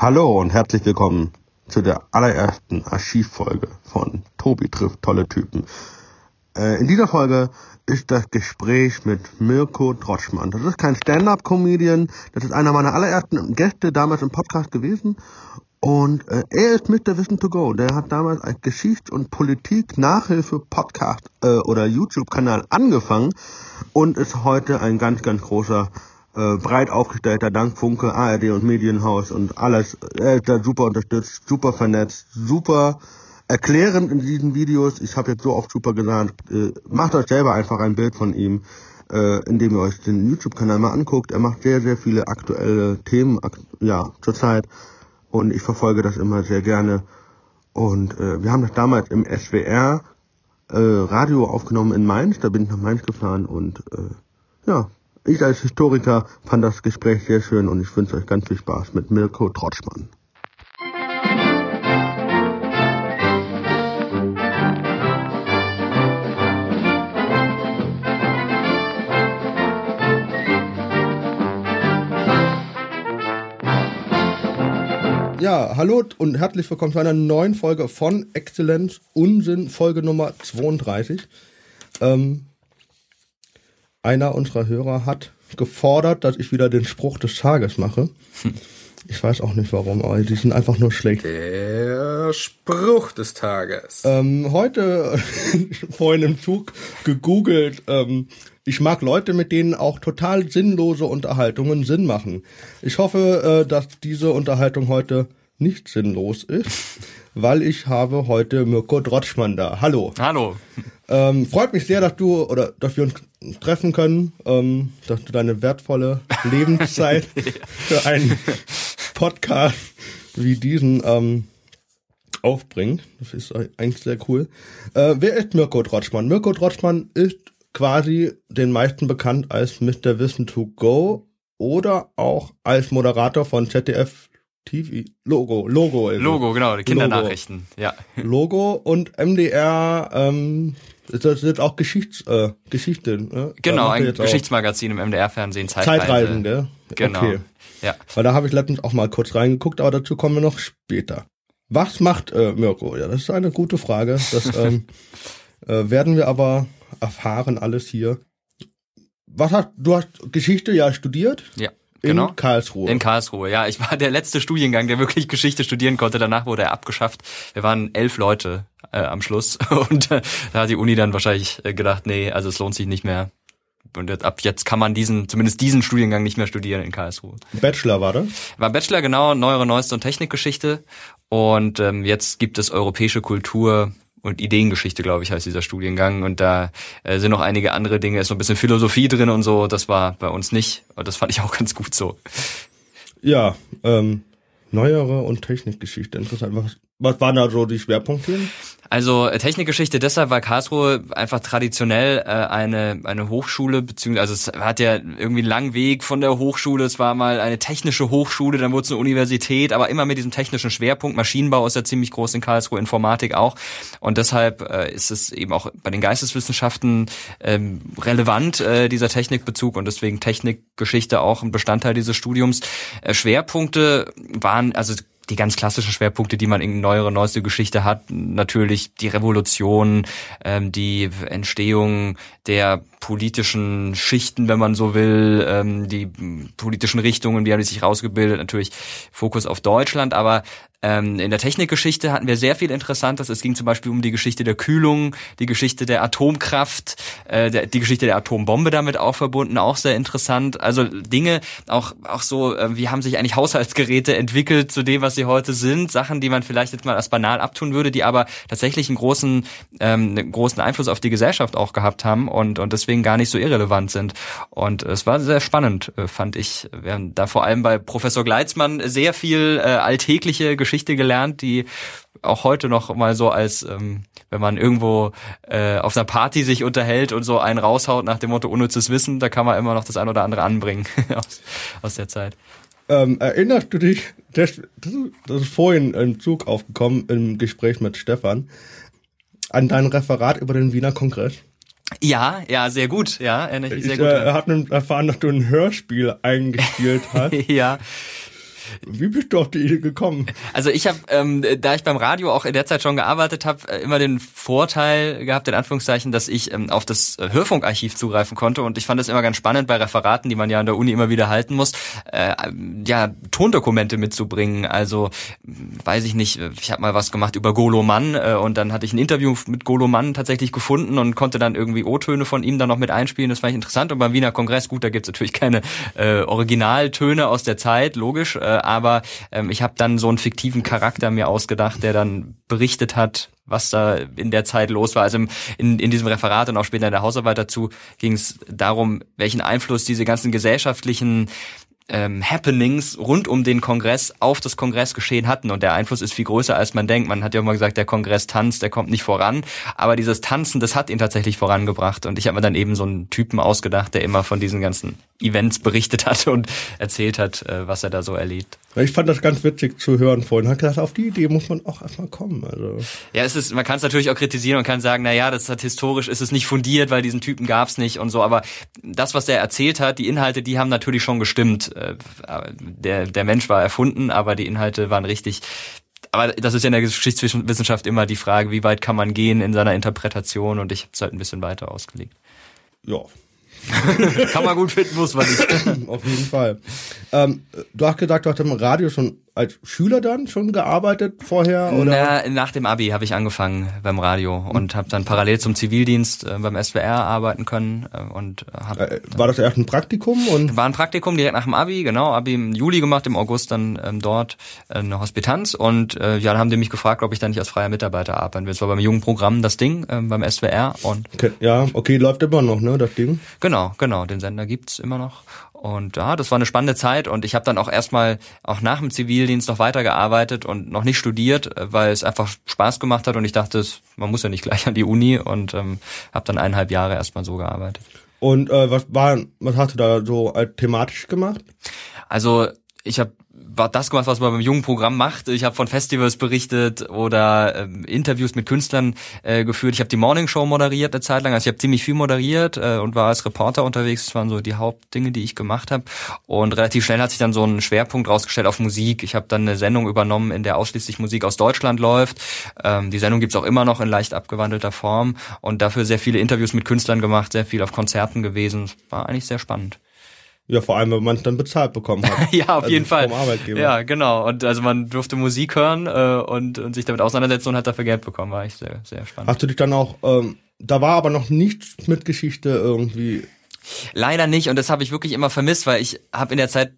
Hallo und herzlich willkommen zu der allerersten Archivfolge von Tobi trifft tolle Typen. Äh, in dieser Folge ist das Gespräch mit Mirko Trotschmann. Das ist kein Stand-up-Comedian, das ist einer meiner allerersten Gäste damals im Podcast gewesen. Und äh, er ist Mr. Wissen to Go. Der hat damals als Geschichts- und Politik-Nachhilfe-Podcast äh, oder YouTube-Kanal angefangen und ist heute ein ganz, ganz großer äh, breit aufgestellter Dank Funke, ARD und Medienhaus und alles. Er ist da super unterstützt, super vernetzt, super erklärend in diesen Videos. Ich habe jetzt so oft super gesagt, äh, macht euch selber einfach ein Bild von ihm, äh, indem ihr euch den YouTube-Kanal mal anguckt. Er macht sehr, sehr viele aktuelle Themen, ak ja, zurzeit. Und ich verfolge das immer sehr gerne. Und äh, wir haben das damals im SWR äh, Radio aufgenommen in Mainz. Da bin ich nach Mainz gefahren und äh, ja, ich als Historiker fand das Gespräch sehr schön und ich wünsche euch ganz viel Spaß mit Mirko Trotschmann. Ja, hallo und herzlich willkommen zu einer neuen Folge von Exzellenz Unsinn, Folge Nummer 32. Ähm, einer unserer Hörer hat gefordert, dass ich wieder den Spruch des Tages mache. Ich weiß auch nicht warum, aber die sind einfach nur schlecht. Der Spruch des Tages. Ähm, heute vorhin im Zug gegoogelt. Ähm, ich mag Leute, mit denen auch total sinnlose Unterhaltungen Sinn machen. Ich hoffe, äh, dass diese Unterhaltung heute nicht sinnlos ist, weil ich habe heute Mirko Drotschmann da. Hallo. Hallo. Ähm, freut mich sehr, dass du oder dass wir uns treffen können, ähm, dass du deine wertvolle Lebenszeit für einen Podcast wie diesen ähm, aufbringst. Das ist eigentlich sehr cool. Äh, wer ist Mirko Drotschmann? Mirko Drotschmann ist quasi den meisten bekannt als Mr. Wissen to Go oder auch als Moderator von ZDF TV, Logo, Logo. Also. Logo, genau, die Kindernachrichten, Logo. ja. Logo und MDR, ähm, das ist auch Geschichts, äh, Geschichte. Ne? Genau, ein Geschichtsmagazin im MDR-Fernsehen, Zeitreise. Zeitreisen, gell? Genau. Okay. Ja. Weil da habe ich letztens auch mal kurz reingeguckt, aber dazu kommen wir noch später. Was macht äh, Mirko? Ja, das ist eine gute Frage. Das ähm, äh, werden wir aber erfahren alles hier. Was hast du hast Geschichte ja studiert? Ja. Genau. In Karlsruhe. In Karlsruhe, ja. Ich war der letzte Studiengang, der wirklich Geschichte studieren konnte. Danach wurde er abgeschafft. Wir waren elf Leute äh, am Schluss und äh, da hat die Uni dann wahrscheinlich äh, gedacht, nee, also es lohnt sich nicht mehr. Und jetzt, ab jetzt kann man diesen, zumindest diesen Studiengang nicht mehr studieren in Karlsruhe. Bachelor war das? War Bachelor, genau, neuere, neueste und Technikgeschichte. Und ähm, jetzt gibt es europäische Kultur und Ideengeschichte, glaube ich, heißt dieser Studiengang. Und da äh, sind noch einige andere Dinge, ist so ein bisschen Philosophie drin und so. Das war bei uns nicht. Und das fand ich auch ganz gut so. Ja, ähm, neuere und Technikgeschichte. Interessant. Was, was waren da so die Schwerpunkte? Also äh, Technikgeschichte deshalb, weil Karlsruhe einfach traditionell äh, eine eine Hochschule beziehungsweise also es hat ja irgendwie einen langen Weg von der Hochschule. Es war mal eine technische Hochschule, dann wurde es eine Universität, aber immer mit diesem technischen Schwerpunkt. Maschinenbau ist ja ziemlich groß in Karlsruhe, Informatik auch und deshalb äh, ist es eben auch bei den Geisteswissenschaften ähm, relevant äh, dieser Technikbezug und deswegen Technikgeschichte auch ein Bestandteil dieses Studiums. Äh, Schwerpunkte waren also die ganz klassischen Schwerpunkte, die man in neuere, neueste Geschichte hat, natürlich die Revolution, ähm, die Entstehung der politischen Schichten, wenn man so will, ähm, die politischen Richtungen, wie haben die sich rausgebildet, natürlich Fokus auf Deutschland, aber ähm, in der Technikgeschichte hatten wir sehr viel Interessantes. Es ging zum Beispiel um die Geschichte der Kühlung, die Geschichte der Atomkraft, äh, der, die Geschichte der Atombombe damit auch verbunden, auch sehr interessant. Also Dinge, auch, auch so, äh, wie haben sich eigentlich Haushaltsgeräte entwickelt zu dem, was sie heute sind. Sachen, die man vielleicht jetzt mal als banal abtun würde, die aber tatsächlich einen großen, ähm, einen großen Einfluss auf die Gesellschaft auch gehabt haben und, und deswegen gar nicht so irrelevant sind. Und es war sehr spannend, äh, fand ich. Wir haben da vor allem bei Professor Gleitzmann sehr viel äh, alltägliche Geschichte Geschichte gelernt, die auch heute noch mal so als, ähm, wenn man irgendwo äh, auf einer Party sich unterhält und so einen raushaut nach dem Motto unnützes Wissen, da kann man immer noch das ein oder andere anbringen aus, aus der Zeit. Ähm, erinnerst du dich, das, das ist vorhin im Zug aufgekommen, im Gespräch mit Stefan, an dein Referat über den Wiener Kongress? Ja, ja, sehr gut, ja, erinnere ich mich sehr ich, gut. Ich äh, habe erfahren, dass du ein Hörspiel eingespielt hast. ja. Wie bist du auf die Idee gekommen? Also ich habe, ähm, da ich beim Radio auch in der Zeit schon gearbeitet habe, äh, immer den Vorteil gehabt, in Anführungszeichen, dass ich ähm, auf das Hörfunkarchiv zugreifen konnte und ich fand es immer ganz spannend bei Referaten, die man ja an der Uni immer wieder halten muss, äh, ja Tondokumente mitzubringen. Also weiß ich nicht, ich habe mal was gemacht über Golo Mann äh, und dann hatte ich ein Interview mit Golo Mann tatsächlich gefunden und konnte dann irgendwie O-Töne von ihm dann noch mit einspielen. Das fand ich interessant und beim Wiener Kongress, gut, da gibt's natürlich keine äh, Originaltöne aus der Zeit, logisch, äh, aber ähm, ich habe dann so einen fiktiven Charakter mir ausgedacht, der dann berichtet hat, was da in der Zeit los war. Also in, in diesem Referat und auch später in der Hausarbeit dazu ging es darum, welchen Einfluss diese ganzen gesellschaftlichen ähm, Happenings rund um den Kongress auf das Kongressgeschehen hatten. Und der Einfluss ist viel größer, als man denkt. Man hat ja immer gesagt, der Kongress tanzt, der kommt nicht voran. Aber dieses Tanzen, das hat ihn tatsächlich vorangebracht. Und ich habe mir dann eben so einen Typen ausgedacht, der immer von diesen ganzen Events berichtet hat und erzählt hat, äh, was er da so erlebt. Ich fand das ganz witzig zu hören vorhin. Hat gedacht, auf die Idee muss man auch erstmal kommen. Also. Ja, es ist, man kann es natürlich auch kritisieren und kann sagen, na ja, das hat historisch ist es nicht fundiert, weil diesen Typen gab's nicht und so. Aber das, was er erzählt hat, die Inhalte, die haben natürlich schon gestimmt. Äh, der, der Mensch war erfunden, aber die Inhalte waren richtig aber das ist ja in der Geschichtswissenschaft immer die Frage, wie weit kann man gehen in seiner Interpretation und ich habe es halt ein bisschen weiter ausgelegt. Ja, Kann man gut finden, muss man nicht. Auf jeden Fall. Ähm, du hast gesagt, du hast im Radio schon als Schüler dann schon gearbeitet vorher? Oder? Na, nach dem Abi habe ich angefangen beim Radio und habe dann parallel zum Zivildienst äh, beim SWR arbeiten können äh, und hab äh, war das erst ein Praktikum und war ein Praktikum direkt nach dem Abi, genau, Abi im Juli gemacht, im August dann ähm, dort äh, eine Hospitanz und äh, ja, dann haben die mich gefragt, ob ich dann nicht als freier Mitarbeiter arbeiten will. Das war beim jungen Programm das Ding äh, beim SWR und okay, ja, okay, läuft immer noch, ne, das Ding. Genau, genau, den Sender gibt's immer noch und ja, das war eine spannende Zeit und ich habe dann auch erstmal auch nach dem Zivildienst noch weitergearbeitet und noch nicht studiert, äh, weil es einfach Spaß gemacht hat und ich dachte, man muss ja nicht gleich an die Uni und ähm, habe dann eineinhalb Jahre erstmal so gearbeitet. Und äh, was war, was hast du da so äh, thematisch gemacht? Also ich habe war das gemacht, was man beim jungen Programm macht. Ich habe von Festivals berichtet oder ähm, Interviews mit Künstlern äh, geführt. Ich habe die Morning Show moderiert eine Zeit lang. Also ich habe ziemlich viel moderiert äh, und war als Reporter unterwegs. Das waren so die Hauptdinge, die ich gemacht habe. Und relativ schnell hat sich dann so ein Schwerpunkt rausgestellt auf Musik. Ich habe dann eine Sendung übernommen, in der ausschließlich Musik aus Deutschland läuft. Ähm, die Sendung gibt's auch immer noch in leicht abgewandelter Form und dafür sehr viele Interviews mit Künstlern gemacht, sehr viel auf Konzerten gewesen. War eigentlich sehr spannend. Ja, vor allem, wenn man es dann bezahlt bekommen hat. ja, auf also jeden Fall. Ja, genau. Und also man durfte Musik hören äh, und, und sich damit auseinandersetzen und hat dafür Geld bekommen. War ich sehr, sehr spannend. Hast du dich dann auch, ähm, da war aber noch nichts mit Geschichte irgendwie Leider nicht und das habe ich wirklich immer vermisst, weil ich habe in der Zeit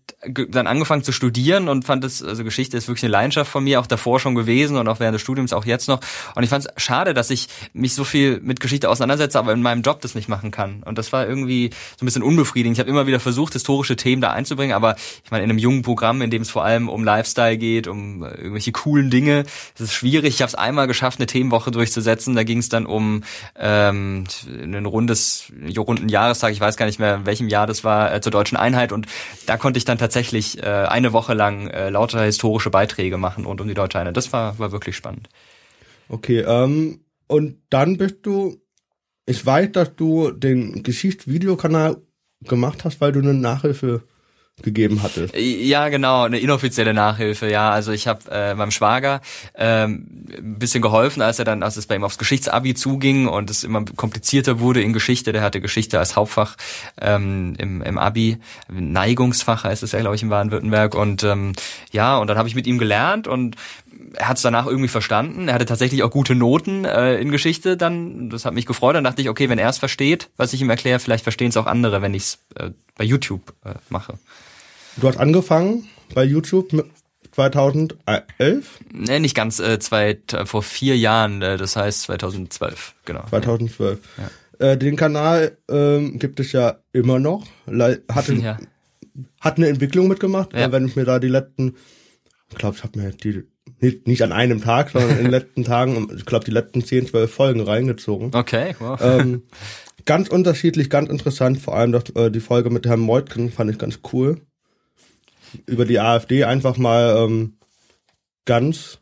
dann angefangen zu studieren und fand es, also Geschichte ist wirklich eine Leidenschaft von mir, auch davor schon gewesen und auch während des Studiums auch jetzt noch. Und ich fand es schade, dass ich mich so viel mit Geschichte auseinandersetze, aber in meinem Job das nicht machen kann. Und das war irgendwie so ein bisschen unbefriedigend. Ich habe immer wieder versucht, historische Themen da einzubringen, aber ich meine, in einem jungen Programm, in dem es vor allem um Lifestyle geht, um irgendwelche coolen Dinge, das ist schwierig. Ich habe es einmal geschafft, eine Themenwoche durchzusetzen. Da ging es dann um ähm, ein rundes, runden Jahrestag, ich weiß gar nicht mehr, in welchem Jahr das war, äh, zur deutschen Einheit. Und da konnte ich dann tatsächlich äh, eine Woche lang äh, lauter historische Beiträge machen rund um die deutsche Einheit. Das war, war wirklich spannend. Okay, ähm, und dann bist du, ich weiß, dass du den Geschichtsvideokanal gemacht hast, weil du eine Nachhilfe gegeben hatte. Ja, genau, eine inoffizielle Nachhilfe, ja. Also ich habe äh, meinem Schwager ähm, ein bisschen geholfen, als er dann, als es bei ihm aufs Geschichtsabi zuging und es immer komplizierter wurde in Geschichte. Der hatte Geschichte als Hauptfach ähm, im, im Abi, Neigungsfach heißt es ja, glaube ich, in Baden-Württemberg. Und ähm, ja, und dann habe ich mit ihm gelernt und er hat es danach irgendwie verstanden. Er hatte tatsächlich auch gute Noten äh, in Geschichte dann. Das hat mich gefreut. Dann dachte ich, okay, wenn er es versteht, was ich ihm erkläre, vielleicht verstehen es auch andere, wenn ich es äh, bei YouTube äh, mache. Du hast angefangen bei YouTube mit 2011? Nee, nicht ganz, äh, zwei, vor vier Jahren, äh, das heißt 2012, genau. 2012. Ja. Äh, den Kanal ähm, gibt es ja immer noch. Hatte, ja. hat eine Entwicklung mitgemacht, ja. wenn ich mir da die letzten, ich glaube, ich habe mir die nicht, nicht an einem Tag, sondern in den letzten Tagen, ich glaube, die letzten 10, 12 Folgen reingezogen. Okay, wow. Ähm, ganz unterschiedlich, ganz interessant, vor allem das, äh, die Folge mit Herrn Meutken fand ich ganz cool über die AfD einfach mal ähm, ganz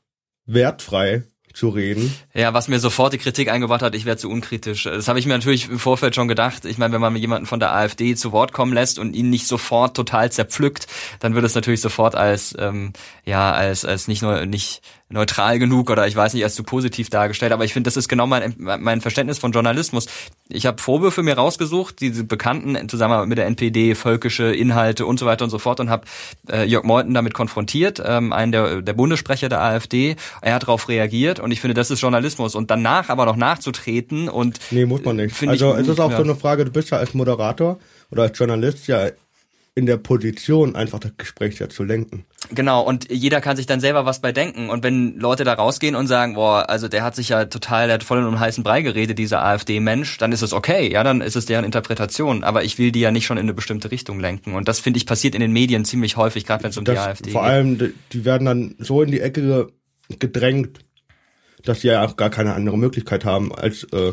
wertfrei zu reden. Ja, was mir sofort die Kritik eingebracht hat, ich wäre zu unkritisch. Das habe ich mir natürlich im Vorfeld schon gedacht. Ich meine, wenn man jemanden von der AfD zu Wort kommen lässt und ihn nicht sofort total zerpflückt, dann wird es natürlich sofort als ähm, ja als als nicht nur nicht neutral genug oder ich weiß nicht, als zu positiv dargestellt. Aber ich finde, das ist genau mein, mein Verständnis von Journalismus. Ich habe Vorwürfe mir rausgesucht, diese bekannten zusammen mit der NPD, völkische Inhalte und so weiter und so fort und habe äh, Jörg Meuthen damit konfrontiert, ähm, einen der, der Bundessprecher der AfD. Er hat darauf reagiert und ich finde, das ist Journalismus. Und danach aber noch nachzutreten und Nee, muss man nicht. Also es ist auch ja. so eine Frage, du bist ja als Moderator oder als Journalist ja in der Position, einfach das Gespräch ja zu lenken. Genau, und jeder kann sich dann selber was bei denken. Und wenn Leute da rausgehen und sagen, boah, also der hat sich ja total, der hat voll in um heißen Brei geredet, dieser AfD-Mensch, dann ist es okay, ja, dann ist es deren Interpretation. Aber ich will die ja nicht schon in eine bestimmte Richtung lenken. Und das, finde ich, passiert in den Medien ziemlich häufig, gerade wenn es um das, die AfD vor geht. Vor allem, die werden dann so in die Ecke gedrängt, dass sie ja auch gar keine andere Möglichkeit haben, als äh,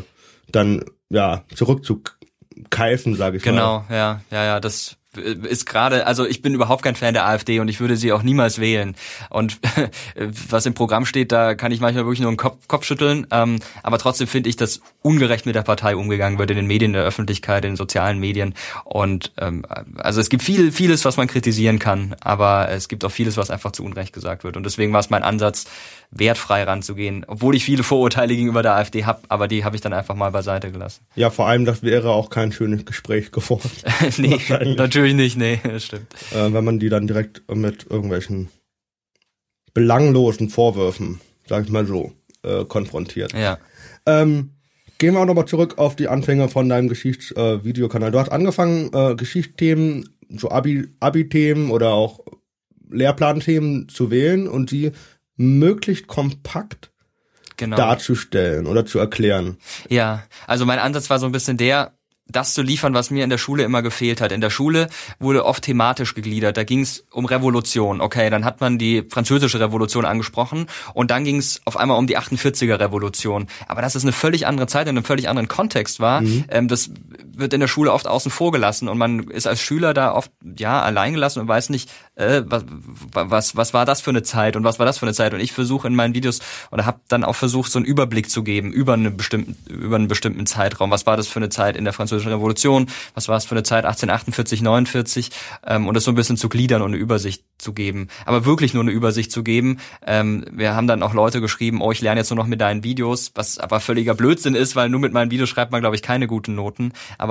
dann ja zurückzukeifen, sage ich genau, mal. Genau, ja, ja, ja, das ist gerade, also ich bin überhaupt kein Fan der AfD und ich würde sie auch niemals wählen. Und was im Programm steht, da kann ich manchmal wirklich nur einen Kopf, Kopf schütteln. Ähm, aber trotzdem finde ich, dass ungerecht mit der Partei umgegangen wird in den Medien, in der Öffentlichkeit, in den sozialen Medien. Und ähm, also es gibt viel, vieles, was man kritisieren kann, aber es gibt auch vieles, was einfach zu Unrecht gesagt wird. Und deswegen war es mein Ansatz, wertfrei ranzugehen, obwohl ich viele Vorurteile gegenüber der AfD habe, aber die habe ich dann einfach mal beiseite gelassen. Ja, vor allem, das wäre auch kein schönes Gespräch geworden. nee, natürlich nicht, nee, das stimmt. Äh, wenn man die dann direkt mit irgendwelchen belanglosen Vorwürfen, sag ich mal so, äh, konfrontiert. Ja. Ähm, gehen wir auch nochmal zurück auf die Anfänge von deinem Geschichtsvideokanal. Äh, du hast angefangen, äh, Geschichtsthemen, so Abi-Themen Abi oder auch Lehrplanthemen zu wählen und die möglichst kompakt genau. darzustellen oder zu erklären. Ja, also mein Ansatz war so ein bisschen der, das zu liefern, was mir in der Schule immer gefehlt hat. In der Schule wurde oft thematisch gegliedert. Da ging es um Revolution. Okay, dann hat man die französische Revolution angesprochen und dann ging es auf einmal um die 48er Revolution. Aber dass es eine völlig andere Zeit in einem völlig anderen Kontext war, mhm. ähm, das wird in der Schule oft außen vor gelassen und man ist als Schüler da oft ja allein gelassen und weiß nicht, äh, was, was was war das für eine Zeit und was war das für eine Zeit. Und ich versuche in meinen Videos oder habe dann auch versucht, so einen Überblick zu geben über einen bestimmten über einen bestimmten Zeitraum. Was war das für eine Zeit in der französischen Revolution, was war es für eine Zeit 1848, 49 ähm, und das so ein bisschen zu gliedern und eine Übersicht zu geben. Aber wirklich nur eine Übersicht zu geben. Ähm, wir haben dann auch Leute geschrieben, oh, ich lerne jetzt nur noch mit deinen Videos, was aber völliger Blödsinn ist, weil nur mit meinen Videos schreibt man, glaube ich, keine guten Noten. Aber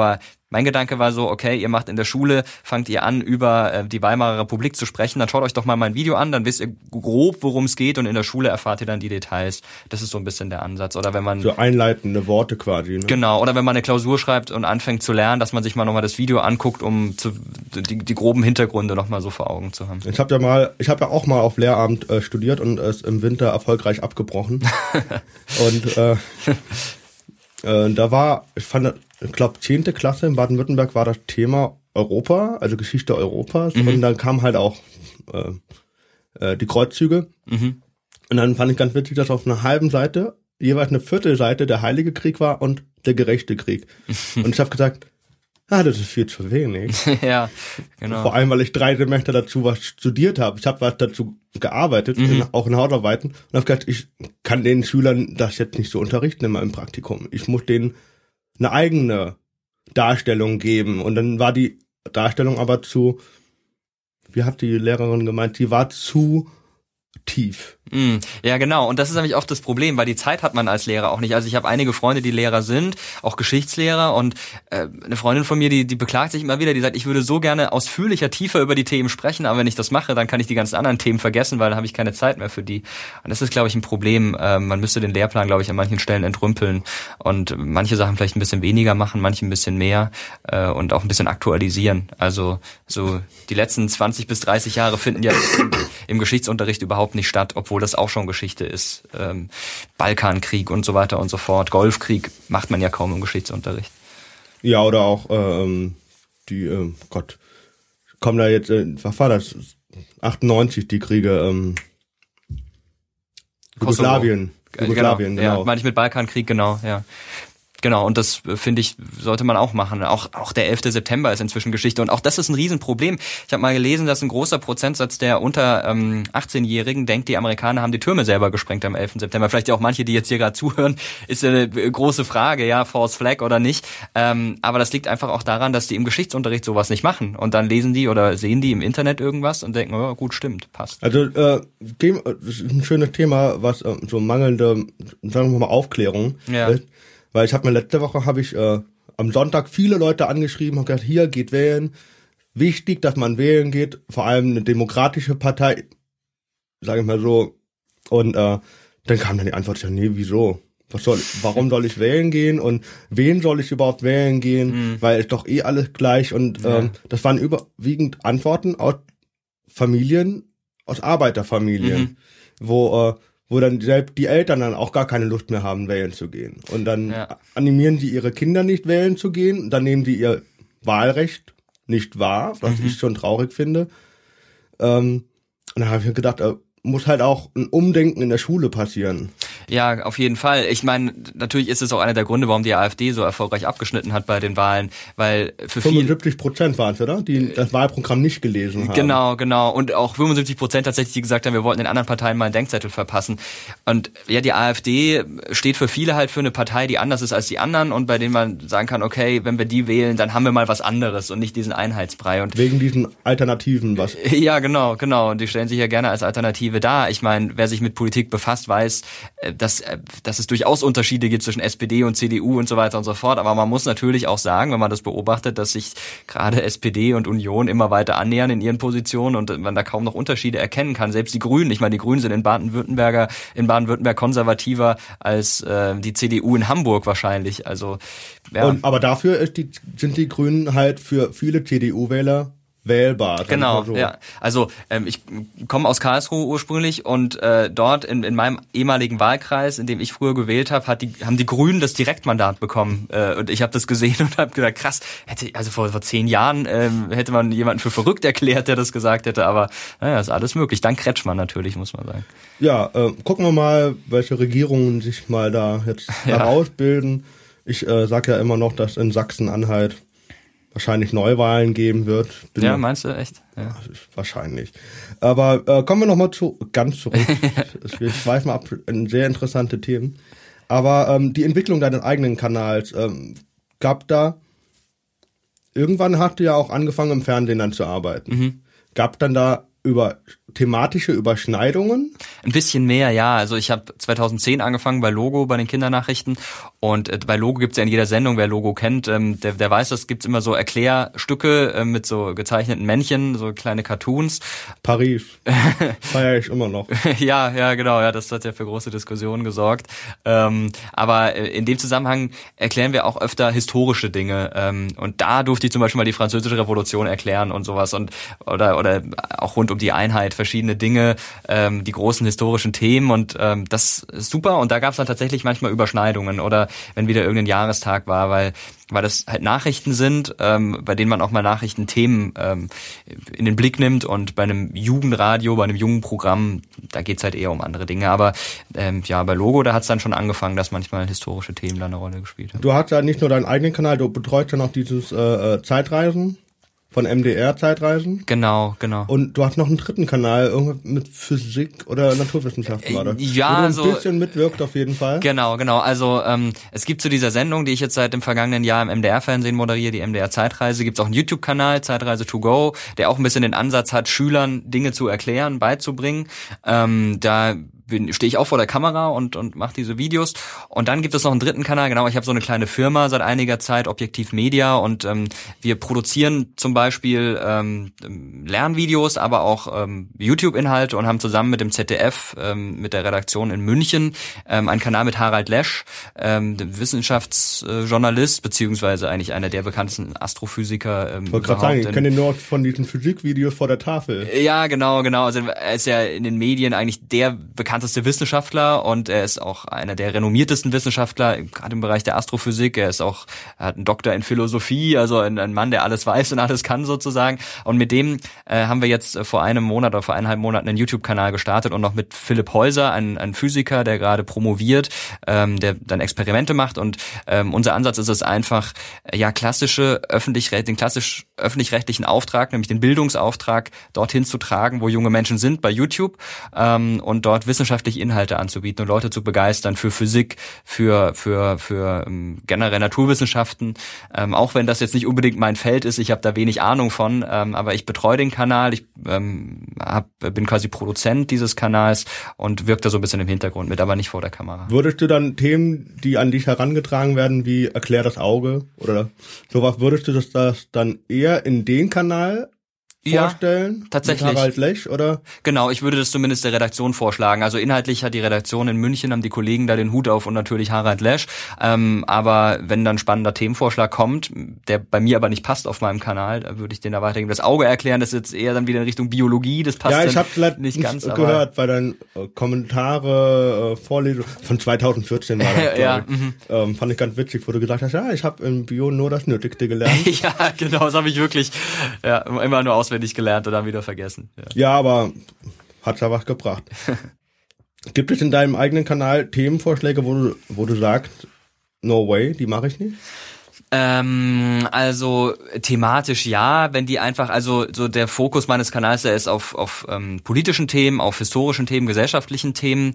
mein Gedanke war so, okay, ihr macht in der Schule, fangt ihr an, über äh, die Weimarer Republik zu sprechen, dann schaut euch doch mal mein Video an, dann wisst ihr grob, worum es geht und in der Schule erfahrt ihr dann die Details. Das ist so ein bisschen der Ansatz. Oder wenn man... So einleitende Worte quasi, ne? Genau, oder wenn man eine Klausur schreibt und anfängt zu lernen, dass man sich mal nochmal das Video anguckt, um zu, die, die groben Hintergründe nochmal so vor Augen zu haben. Ich habe ja mal, ich habe ja auch mal auf Lehramt äh, studiert und es im Winter erfolgreich abgebrochen. und äh, äh, da war, ich fand, ich glaube, zehnte Klasse in Baden-Württemberg war das Thema Europa, also Geschichte Europas. Mhm. Und dann kam halt auch äh, äh, die Kreuzzüge. Mhm. Und dann fand ich ganz witzig, dass auf einer halben Seite jeweils eine Viertelseite der Heilige Krieg war und der gerechte Krieg. und ich habe gesagt, ah, das ist viel zu wenig. ja, genau. Vor allem, weil ich drei Semester dazu was studiert habe. Ich habe was dazu gearbeitet, mhm. in, auch in Hausarbeiten. Und habe gesagt, ich kann den Schülern das jetzt nicht so unterrichten in meinem Praktikum. Ich muss denen eine eigene Darstellung geben. Und dann war die Darstellung aber zu, wie hat die Lehrerin gemeint, die war zu tief. Mm, ja, genau. Und das ist nämlich auch das Problem, weil die Zeit hat man als Lehrer auch nicht. Also ich habe einige Freunde, die Lehrer sind, auch Geschichtslehrer. Und äh, eine Freundin von mir, die, die beklagt sich immer wieder, die sagt, ich würde so gerne ausführlicher, tiefer über die Themen sprechen, aber wenn ich das mache, dann kann ich die ganzen anderen Themen vergessen, weil dann habe ich keine Zeit mehr für die. Und das ist, glaube ich, ein Problem. Äh, man müsste den Lehrplan, glaube ich, an manchen Stellen entrümpeln und manche Sachen vielleicht ein bisschen weniger machen, manche ein bisschen mehr äh, und auch ein bisschen aktualisieren. Also so die letzten 20 bis 30 Jahre finden ja im, im Geschichtsunterricht überhaupt nicht statt, obwohl das auch schon Geschichte ist. Ähm, Balkankrieg und so weiter und so fort. Golfkrieg macht man ja kaum im Geschichtsunterricht. Ja, oder auch ähm, die, äh, Gott, kommen da jetzt, äh, was war das? 98 die Kriege, ähm, Jugoslawien. Jugoslawien, genau. Ja, meine ich mit Balkankrieg, genau, ja. Genau, und das äh, finde ich, sollte man auch machen. Auch, auch der 11. September ist inzwischen Geschichte. Und auch das ist ein Riesenproblem. Ich habe mal gelesen, dass ein großer Prozentsatz der unter ähm, 18-Jährigen denkt, die Amerikaner haben die Türme selber gesprengt am 11. September. Vielleicht auch manche, die jetzt hier gerade zuhören, ist eine große Frage, ja, False Flag oder nicht. Ähm, aber das liegt einfach auch daran, dass die im Geschichtsunterricht sowas nicht machen. Und dann lesen die oder sehen die im Internet irgendwas und denken, oh, gut, stimmt, passt. Also äh, das ist ein schönes Thema, was äh, so mangelnde, sagen wir mal, Aufklärung ja. ist weil ich habe mir letzte Woche habe ich äh, am Sonntag viele Leute angeschrieben und gesagt, hier geht wählen. Wichtig, dass man wählen geht, vor allem eine demokratische Partei, sage ich mal so. Und äh, dann kam dann die Antwort, ja, nee, wieso? Was soll, warum soll ich wählen gehen und wen soll ich überhaupt wählen gehen? Mhm. Weil ist doch eh alles gleich und ja. ähm, das waren überwiegend Antworten aus Familien, aus Arbeiterfamilien, mhm. wo äh, wo dann selbst die Eltern dann auch gar keine Lust mehr haben, wählen zu gehen. Und dann ja. animieren sie ihre Kinder nicht wählen zu gehen, dann nehmen sie ihr Wahlrecht nicht wahr, was mhm. ich schon traurig finde. Ähm, und dann habe ich mir gedacht, äh, muss halt auch ein Umdenken in der Schule passieren. Ja, auf jeden Fall. Ich meine, natürlich ist es auch einer der Gründe, warum die AfD so erfolgreich abgeschnitten hat bei den Wahlen, weil für 75 Prozent waren es, oder? Die das Wahlprogramm nicht gelesen haben. Genau, genau. Und auch 75 Prozent tatsächlich, die gesagt haben, wir wollten den anderen Parteien mal einen Denkzettel verpassen. Und ja, die AfD steht für viele halt für eine Partei, die anders ist als die anderen und bei denen man sagen kann, okay, wenn wir die wählen, dann haben wir mal was anderes und nicht diesen Einheitsbrei. Und Wegen diesen Alternativen was. Ja, genau, genau. Und die stellen sich ja gerne als Alternative dar. Ich meine, wer sich mit Politik befasst, weiß, äh, dass, äh, dass es durchaus Unterschiede gibt zwischen SPD und CDU und so weiter und so fort. Aber man muss natürlich auch sagen, wenn man das beobachtet, dass sich gerade SPD und Union immer weiter annähern in ihren Positionen und man da kaum noch Unterschiede erkennen kann. Selbst die Grünen, ich meine, die Grünen sind in Baden-Württemberger, in Baden-Württemberg konservativer als äh, die CDU in Hamburg wahrscheinlich. Also ja. Und, aber dafür die, sind die Grünen halt für viele CDU-Wähler wählbar. Genau, so. ja. Also ähm, ich komme aus Karlsruhe ursprünglich und äh, dort in, in meinem ehemaligen Wahlkreis, in dem ich früher gewählt habe, hat die, haben die Grünen das Direktmandat bekommen. Äh, und ich habe das gesehen und habe gedacht, krass, hätte also vor, vor zehn Jahren ähm, hätte man jemanden für verrückt erklärt, der das gesagt hätte, aber naja, ist alles möglich. Dank Kretschmann natürlich, muss man sagen. Ja, äh, gucken wir mal, welche Regierungen sich mal da jetzt ja. herausbilden. Ich äh, sage ja immer noch, dass in Sachsen-Anhalt wahrscheinlich Neuwahlen geben wird. Bin ja, meinst du echt? Ja. Wahrscheinlich. Aber äh, kommen wir nochmal zu ganz zurück. wir schweifen ab in sehr interessante Themen. Aber ähm, die Entwicklung deines eigenen Kanals ähm, gab da irgendwann hast du ja auch angefangen im Fernsehen dann zu arbeiten. Mhm. Gab dann da über thematische Überschneidungen? Ein bisschen mehr, ja. Also ich habe 2010 angefangen bei Logo, bei den Kindernachrichten. Und äh, bei Logo gibt's ja in jeder Sendung, wer Logo kennt, ähm, der, der weiß, das gibt's immer so Erklärstücke äh, mit so gezeichneten Männchen, so kleine Cartoons. Paris. Feier ich immer noch. ja, ja, genau. Ja, das hat ja für große Diskussionen gesorgt. Ähm, aber äh, in dem Zusammenhang erklären wir auch öfter historische Dinge. Ähm, und da durfte ich zum Beispiel mal die französische Revolution erklären und sowas. Und oder, oder auch rund um die Einheit verschiedene Dinge, ähm, die großen historischen Themen und ähm, das ist super und da gab es dann tatsächlich manchmal Überschneidungen oder wenn wieder irgendein Jahrestag war, weil weil das halt Nachrichten sind, ähm, bei denen man auch mal Nachrichtenthemen ähm, in den Blick nimmt und bei einem Jugendradio, bei einem jungen Programm, da geht's halt eher um andere Dinge. Aber ähm, ja, bei Logo, da hat's dann schon angefangen, dass manchmal historische Themen da eine Rolle gespielt haben. Du hast ja nicht nur deinen eigenen Kanal, du betreust ja noch dieses äh, äh Zeitreisen von MDR Zeitreisen. Genau, genau. Und du hast noch einen dritten Kanal, irgendwas mit Physik oder Naturwissenschaften war das. Ja, Wo du ein bisschen mitwirkt auf jeden Fall. Genau, genau. Also ähm, es gibt zu dieser Sendung, die ich jetzt seit dem vergangenen Jahr im MDR-Fernsehen moderiere, die MDR Zeitreise, gibt es auch einen YouTube-Kanal, Zeitreise to go, der auch ein bisschen den Ansatz hat, Schülern Dinge zu erklären, beizubringen. Ähm, da stehe ich auch vor der Kamera und, und mache diese Videos. Und dann gibt es noch einen dritten Kanal, genau, ich habe so eine kleine Firma seit einiger Zeit, Objektiv Media, und ähm, wir produzieren zum Beispiel ähm, Lernvideos, aber auch ähm, YouTube-Inhalte und haben zusammen mit dem ZDF, ähm, mit der Redaktion in München, ähm, einen Kanal mit Harald Lesch, ähm, dem Wissenschaftsjournalist, beziehungsweise eigentlich einer der bekanntesten Astrophysiker. Ähm, ich wollte gerade sagen, ich kenne den nur von diesen Physikvideos vor der Tafel. Ja, genau, genau. Also er ist ja in den Medien eigentlich der bekannte bekannteste Wissenschaftler und er ist auch einer der renommiertesten Wissenschaftler, gerade im Bereich der Astrophysik. Er ist auch, er hat einen Doktor in Philosophie, also ein, ein Mann, der alles weiß und alles kann sozusagen. Und mit dem äh, haben wir jetzt vor einem Monat oder vor eineinhalb Monaten einen YouTube-Kanal gestartet und noch mit Philipp Häuser, ein, ein Physiker, der gerade promoviert, ähm, der dann Experimente macht. Und ähm, unser Ansatz ist es einfach, ja, klassische öffentlich den klassisch öffentlich-rechtlichen Auftrag, nämlich den Bildungsauftrag, dorthin zu tragen, wo junge Menschen sind, bei YouTube ähm, und dort wissenschaftliche Inhalte anzubieten und Leute zu begeistern für Physik, für für für ähm, generell Naturwissenschaften. Ähm, auch wenn das jetzt nicht unbedingt mein Feld ist, ich habe da wenig Ahnung von, ähm, aber ich betreue den Kanal, ich ähm, hab, bin quasi Produzent dieses Kanals und wirke da so ein bisschen im Hintergrund mit, aber nicht vor der Kamera. Würdest du dann Themen, die an dich herangetragen werden, wie erklär das Auge oder sowas, würdest du das, das dann eher in den Kanal vorstellen? Ja, tatsächlich. Mit Harald Lech, oder? Genau, ich würde das zumindest der Redaktion vorschlagen. Also inhaltlich hat die Redaktion in München, haben die Kollegen da den Hut auf und natürlich Harald Lesch. Ähm, aber wenn dann spannender Themenvorschlag kommt, der bei mir aber nicht passt auf meinem Kanal, da würde ich den da weitergeben. Das Auge erklären, das ist jetzt eher dann wieder in Richtung Biologie, das passt ja, ich hab nicht ganz gehört, weil dann äh, Kommentare, äh, Vorlesung von 2014 war das, ja, mhm. ähm, fand ich ganz witzig, wo du gesagt hast, ja, ich habe im Bio nur das Nötigste gelernt. ja, genau, das habe ich wirklich ja, immer nur auswendig auswendig gelernt und dann wieder vergessen. Ja, ja aber hat ja was gebracht. Gibt es in deinem eigenen Kanal Themenvorschläge, wo du, wo du sagst, no way, die mache ich nicht? Ähm, also thematisch ja, wenn die einfach, also so der Fokus meines Kanals, der ist auf, auf ähm, politischen Themen, auf historischen Themen, gesellschaftlichen Themen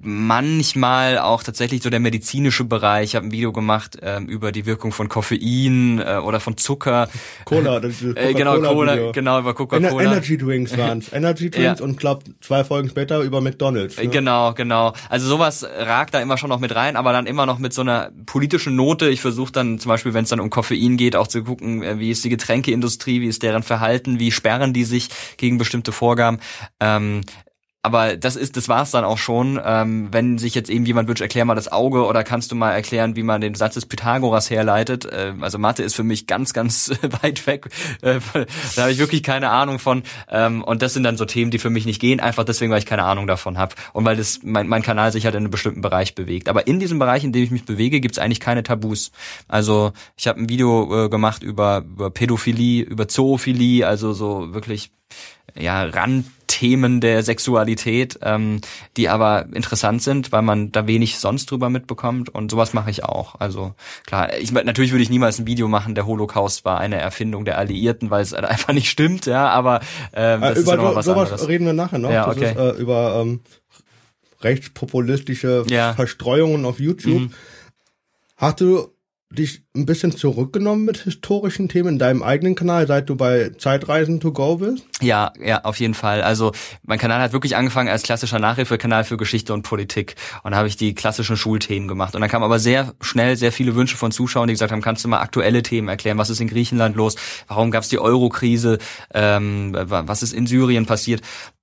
manchmal auch tatsächlich so der medizinische Bereich. Ich habe ein Video gemacht ähm, über die Wirkung von Koffein äh, oder von Zucker. Cola, das ist äh, genau Cola, Video. genau über Coca-Cola. Energy Drinks waren's. Energy Drinks ja. und glaub zwei Folgen später über McDonald's. Ne? Genau, genau. Also sowas ragt da immer schon noch mit rein, aber dann immer noch mit so einer politischen Note. Ich versuche dann zum Beispiel, wenn es dann um Koffein geht, auch zu gucken, äh, wie ist die Getränkeindustrie, wie ist deren Verhalten, wie sperren die sich gegen bestimmte Vorgaben. Ähm, aber das ist, das war's dann auch schon. Ähm, wenn sich jetzt eben jemand wünscht, erklär mal das Auge oder kannst du mal erklären, wie man den Satz des Pythagoras herleitet. Äh, also Mathe ist für mich ganz, ganz weit weg. Äh, da habe ich wirklich keine Ahnung von. Ähm, und das sind dann so Themen, die für mich nicht gehen, einfach deswegen, weil ich keine Ahnung davon habe und weil das mein, mein Kanal sich halt in einem bestimmten Bereich bewegt. Aber in diesem Bereich, in dem ich mich bewege, gibt's eigentlich keine Tabus. Also ich habe ein Video äh, gemacht über, über Pädophilie, über Zoophilie, also so wirklich ja, Randthemen der Sexualität, ähm, die aber interessant sind, weil man da wenig sonst drüber mitbekommt und sowas mache ich auch. Also klar, ich natürlich würde ich niemals ein Video machen, der Holocaust war eine Erfindung der Alliierten, weil es einfach nicht stimmt, ja, aber ähm, das äh, über ist ja was sowas anderes. reden wir nachher noch. Ja, okay. Ist, äh, über ähm, rechtspopulistische ja. Verstreuungen auf YouTube. Mhm. Hast du dich ein bisschen zurückgenommen mit historischen Themen in deinem eigenen Kanal, seit du bei Zeitreisen to go bist? Ja, ja, auf jeden Fall. Also mein Kanal hat wirklich angefangen als klassischer Nachhilfekanal für Geschichte und Politik und da habe ich die klassischen Schulthemen gemacht. Und dann kamen aber sehr schnell sehr viele Wünsche von Zuschauern, die gesagt haben, kannst du mal aktuelle Themen erklären, was ist in Griechenland los, warum gab es die Euro-Krise, ähm, was ist in Syrien passiert.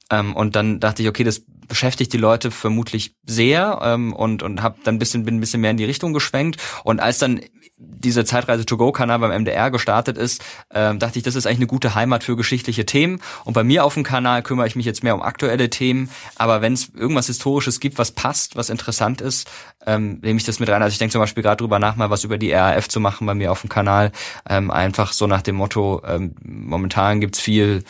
Ähm, und dann dachte ich, okay, das beschäftigt die Leute vermutlich sehr ähm, und und habe dann bisschen bin ein bisschen mehr in die Richtung geschwenkt und als dann dieser Zeitreise to go Kanal beim MDR gestartet ist, ähm, dachte ich, das ist eigentlich eine gute Heimat für geschichtliche Themen und bei mir auf dem Kanal kümmere ich mich jetzt mehr um aktuelle Themen, aber wenn es irgendwas historisches gibt, was passt, was interessant ist, ähm, nehme ich das mit rein. Also ich denke zum Beispiel gerade drüber nach, mal was über die RAF zu machen bei mir auf dem Kanal, ähm, einfach so nach dem Motto, ähm, momentan gibt's viel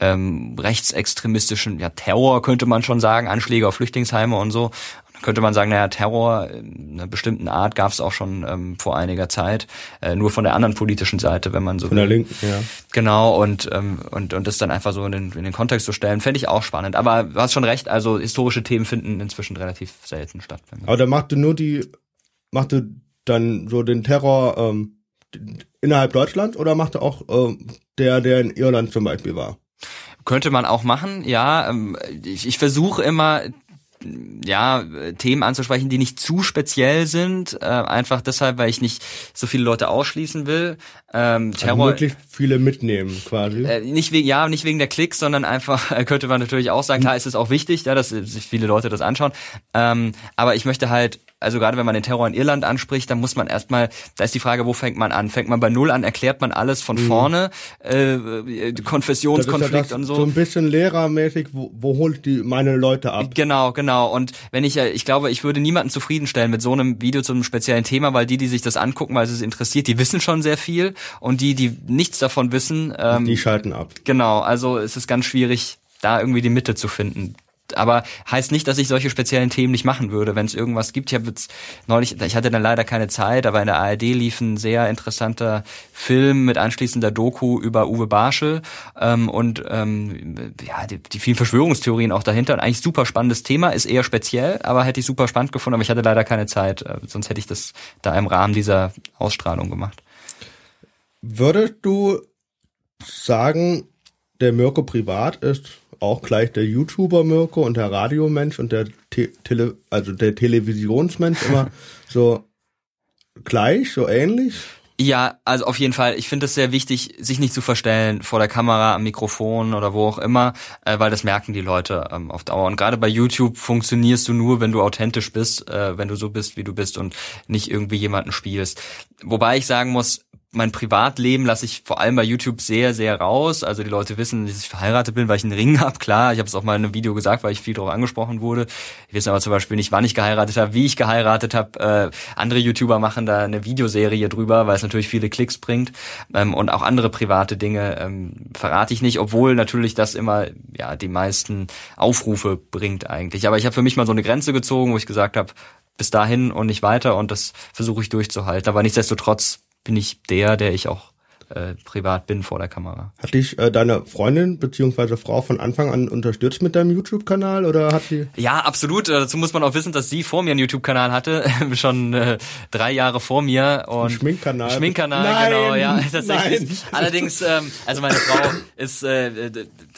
ähm, rechtsextremistischen ja, Terror, könnte man schon sagen, Anschläge auf Flüchtlingsheime und so. Dann könnte man sagen, naja, Terror einer bestimmten Art gab es auch schon ähm, vor einiger Zeit, äh, nur von der anderen politischen Seite, wenn man so Von der Linken, ja. Genau, und, ähm, und, und das dann einfach so in den, in den Kontext zu stellen, fände ich auch spannend. Aber du hast schon recht, also historische Themen finden inzwischen relativ selten statt. Aber da macht du nur die, macht du dann so den Terror ähm, innerhalb Deutschlands oder macht du auch äh, der, der in Irland zum Beispiel war? Könnte man auch machen, ja. Ähm, ich, ich versuche immer ja, Themen anzusprechen, die nicht zu speziell sind, äh, einfach deshalb, weil ich nicht so viele Leute ausschließen will. Ähm, also Terror, also möglichst viele mitnehmen, quasi. Äh, nicht wegen, ja, nicht wegen der Klicks, sondern einfach könnte man natürlich auch sagen, klar ist es auch wichtig, ja, dass sich viele Leute das anschauen. Ähm, aber ich möchte halt also gerade wenn man den Terror in Irland anspricht, dann muss man erstmal, da ist die Frage, wo fängt man an? Fängt man bei Null an, erklärt man alles von mhm. vorne, äh, Konfessionskonflikt ja das, und so. So ein bisschen lehrermäßig, wo, wo holt die meine Leute ab? Genau, genau. Und wenn ich, ich glaube, ich würde niemanden zufriedenstellen mit so einem Video zu einem speziellen Thema, weil die, die sich das angucken, weil es interessiert, die wissen schon sehr viel und die, die nichts davon wissen, ähm, die schalten ab. Genau, also es ist ganz schwierig, da irgendwie die Mitte zu finden aber heißt nicht, dass ich solche speziellen Themen nicht machen würde, wenn es irgendwas gibt. Ich habe jetzt neulich, ich hatte dann leider keine Zeit, aber in der ARD lief ein sehr interessanter Film mit anschließender Doku über Uwe Barschel ähm, und ähm, ja die, die vielen Verschwörungstheorien auch dahinter. Und eigentlich super spannendes Thema, ist eher speziell, aber hätte ich super spannend gefunden, aber ich hatte leider keine Zeit, äh, sonst hätte ich das da im Rahmen dieser Ausstrahlung gemacht. Würdest du sagen, der Mirko privat ist auch gleich der YouTuber Mirko und der Radiomensch und der Te Tele also der Televisionsmensch immer so gleich, so ähnlich? Ja, also auf jeden Fall. Ich finde es sehr wichtig, sich nicht zu verstellen vor der Kamera, am Mikrofon oder wo auch immer, äh, weil das merken die Leute ähm, auf Dauer. Und gerade bei YouTube funktionierst du nur, wenn du authentisch bist, äh, wenn du so bist, wie du bist und nicht irgendwie jemanden spielst. Wobei ich sagen muss, mein Privatleben lasse ich vor allem bei YouTube sehr, sehr raus. Also die Leute wissen, dass ich verheiratet bin, weil ich einen Ring habe. Klar, ich habe es auch mal in einem Video gesagt, weil ich viel darauf angesprochen wurde. Die wissen aber zum Beispiel nicht, wann ich geheiratet habe, wie ich geheiratet habe. Äh, andere YouTuber machen da eine Videoserie drüber, weil es natürlich viele Klicks bringt. Ähm, und auch andere private Dinge ähm, verrate ich nicht, obwohl natürlich das immer ja die meisten Aufrufe bringt eigentlich. Aber ich habe für mich mal so eine Grenze gezogen, wo ich gesagt habe, bis dahin und nicht weiter und das versuche ich durchzuhalten. Aber nichtsdestotrotz bin ich der, der ich auch äh, privat bin vor der Kamera. Hat dich äh, deine Freundin beziehungsweise Frau von Anfang an unterstützt mit deinem YouTube-Kanal oder hat sie? Ja, absolut. Äh, dazu muss man auch wissen, dass sie vor mir einen YouTube-Kanal hatte, schon äh, drei Jahre vor mir und Ein Schminkkanal. Schminkkanal, nein, genau, ja, tatsächlich. Nein. Allerdings, ähm, also meine Frau ist äh,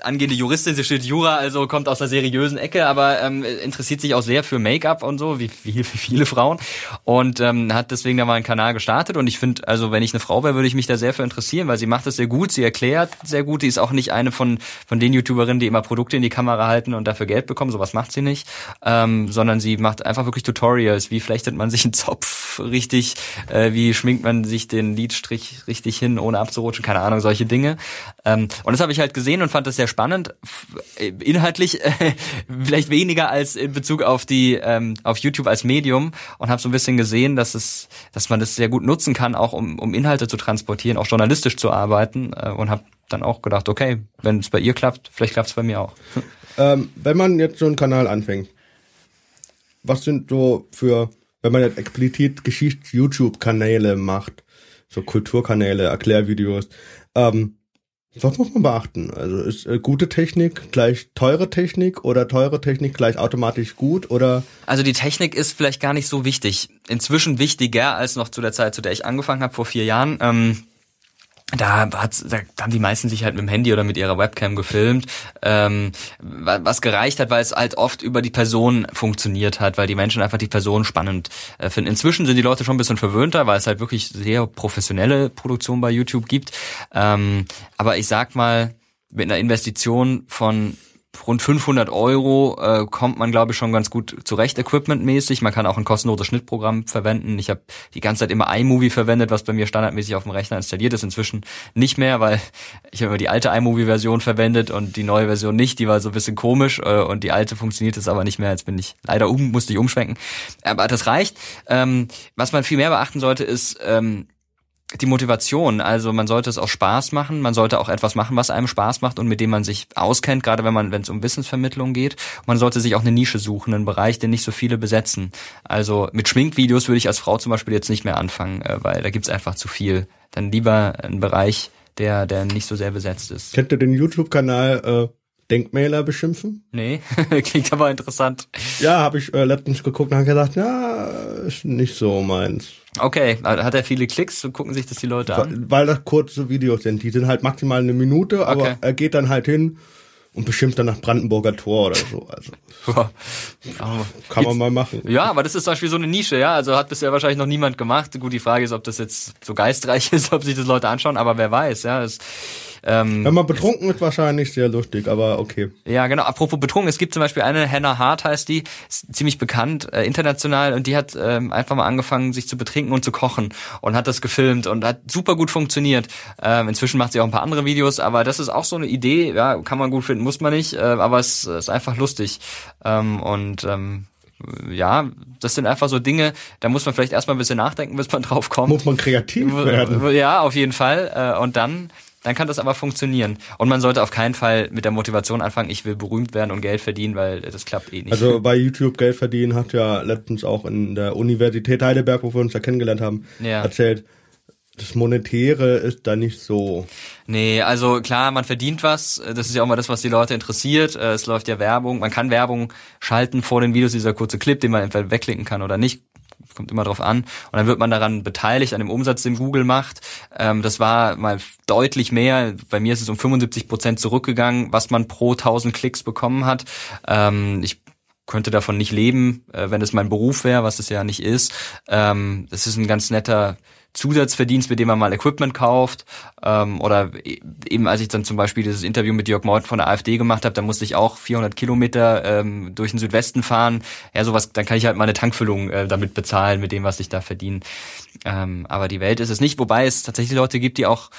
angehende Juristin, sie steht Jura, also kommt aus einer seriösen Ecke, aber ähm, interessiert sich auch sehr für Make-up und so, wie, wie, wie viele Frauen und ähm, hat deswegen da mal einen Kanal gestartet und ich finde, also wenn ich eine Frau wäre, würde ich mich da sehr für interessieren interessieren, weil sie macht das sehr gut, sie erklärt sehr gut, die ist auch nicht eine von, von den YouTuberinnen, die immer Produkte in die Kamera halten und dafür Geld bekommen, sowas macht sie nicht, ähm, sondern sie macht einfach wirklich Tutorials, wie flechtet man sich einen Zopf richtig, äh, wie schminkt man sich den Lidstrich richtig hin, ohne abzurutschen, keine Ahnung, solche Dinge. Ähm, und das habe ich halt gesehen und fand das sehr spannend, äh, inhaltlich äh, vielleicht weniger als in Bezug auf die ähm, auf YouTube als Medium und habe so ein bisschen gesehen, dass es, dass man das sehr gut nutzen kann, auch um, um Inhalte zu transportieren, auch journalistisch zu arbeiten äh, und habe dann auch gedacht, okay, wenn es bei ihr klappt, vielleicht klappt es bei mir auch. Ähm, wenn man jetzt so einen Kanal anfängt, was sind so für, wenn man jetzt explizit Geschichts-YouTube-Kanäle macht, so Kulturkanäle, Erklärvideos, ähm, was muss man beachten? Also ist äh, gute Technik gleich teure Technik oder teure Technik gleich automatisch gut oder? Also die Technik ist vielleicht gar nicht so wichtig. Inzwischen wichtiger als noch zu der Zeit, zu der ich angefangen habe vor vier Jahren. Ähm, da, hat, da haben die meisten sich halt mit dem Handy oder mit ihrer Webcam gefilmt, ähm, was gereicht hat, weil es halt oft über die Person funktioniert hat, weil die Menschen einfach die Person spannend äh, finden. Inzwischen sind die Leute schon ein bisschen verwöhnter, weil es halt wirklich sehr professionelle Produktion bei YouTube gibt. Ähm, aber ich sag mal, mit einer Investition von rund 500 Euro äh, kommt man, glaube ich, schon ganz gut zurecht, equipmentmäßig. Man kann auch ein kostenloses Schnittprogramm verwenden. Ich habe die ganze Zeit immer iMovie verwendet, was bei mir standardmäßig auf dem Rechner installiert ist. Inzwischen nicht mehr, weil ich habe immer die alte iMovie-Version verwendet und die neue Version nicht. Die war so ein bisschen komisch äh, und die alte funktioniert jetzt aber nicht mehr. Jetzt bin ich leider um, musste ich umschwenken. Aber das reicht. Ähm, was man viel mehr beachten sollte, ist ähm, die Motivation. Also man sollte es auch Spaß machen, man sollte auch etwas machen, was einem Spaß macht und mit dem man sich auskennt, gerade wenn man, wenn es um Wissensvermittlung geht. Man sollte sich auch eine Nische suchen, einen Bereich, den nicht so viele besetzen. Also mit Schminkvideos würde ich als Frau zum Beispiel jetzt nicht mehr anfangen, äh, weil da gibt's einfach zu viel. Dann lieber einen Bereich, der, der nicht so sehr besetzt ist. Kennt ihr den YouTube-Kanal äh, Denkmäler beschimpfen? Nee, klingt aber interessant. Ja, habe ich äh, letztens geguckt und habe gedacht, ja, ist nicht so meins. Okay, hat er viele Klicks? So gucken sich das die Leute an? Weil das kurze Videos sind. Die sind halt maximal eine Minute, aber okay. er geht dann halt hin und beschimpft dann nach Brandenburger Tor oder so. Also kann man mal machen. Ja, aber das ist zum Beispiel so eine Nische, ja. Also hat bisher wahrscheinlich noch niemand gemacht. Gut, die Frage ist, ob das jetzt so geistreich ist, ob sich das Leute anschauen, aber wer weiß, ja. Das, Ähm, Wenn man betrunken ist, wahrscheinlich sehr lustig, aber okay. Ja, genau. Apropos betrunken, es gibt zum Beispiel eine Hannah Hart heißt die, ist ziemlich bekannt äh, international und die hat ähm, einfach mal angefangen, sich zu betrinken und zu kochen und hat das gefilmt und hat super gut funktioniert. Ähm, inzwischen macht sie auch ein paar andere Videos, aber das ist auch so eine Idee. Ja, kann man gut finden, muss man nicht, äh, aber es ist einfach lustig ähm, und ähm, ja, das sind einfach so Dinge, da muss man vielleicht erstmal ein bisschen nachdenken, bis man drauf kommt. Muss man kreativ werden. Ja, auf jeden Fall. Äh, und dann, dann kann das aber funktionieren. Und man sollte auf keinen Fall mit der Motivation anfangen, ich will berühmt werden und Geld verdienen, weil das klappt eh nicht. Also bei YouTube Geld verdienen hat ja letztens auch in der Universität Heidelberg, wo wir uns ja kennengelernt haben, Ja. erzählt, das Monetäre ist da nicht so. Nee, also klar, man verdient was. Das ist ja auch mal das, was die Leute interessiert. Äh, Es läuft ja Werbung. Man kann Werbung schalten vor den Videos, dieser kurze Clip, den man entweder wegklicken kann oder nicht. Kommt immer drauf an. Und dann wird man daran beteiligt, an dem Umsatz, den Google macht. Ähm, das war mal deutlich mehr. Bei mir ist es um 75 Prozent zurückgegangen, was man pro 1000 Klicks bekommen hat. Ähm, ich könnte davon nicht leben, äh, wenn es mein Beruf wäre, was es ja nicht ist. Ähm, das ist ein ganz netter Zusatzverdienst, mit dem man mal Equipment kauft. Ähm, oder e- eben als ich dann zum Beispiel dieses Interview mit Jörg Meuthen von der AfD gemacht habe, da musste ich auch 400 Kilometer ähm, durch den Südwesten fahren. Ja, sowas, dann kann ich halt meine Tankfüllung äh, damit bezahlen, mit dem, was ich da verdiene. Ähm, aber die Welt ist es nicht, wobei es tatsächlich Leute gibt, die auch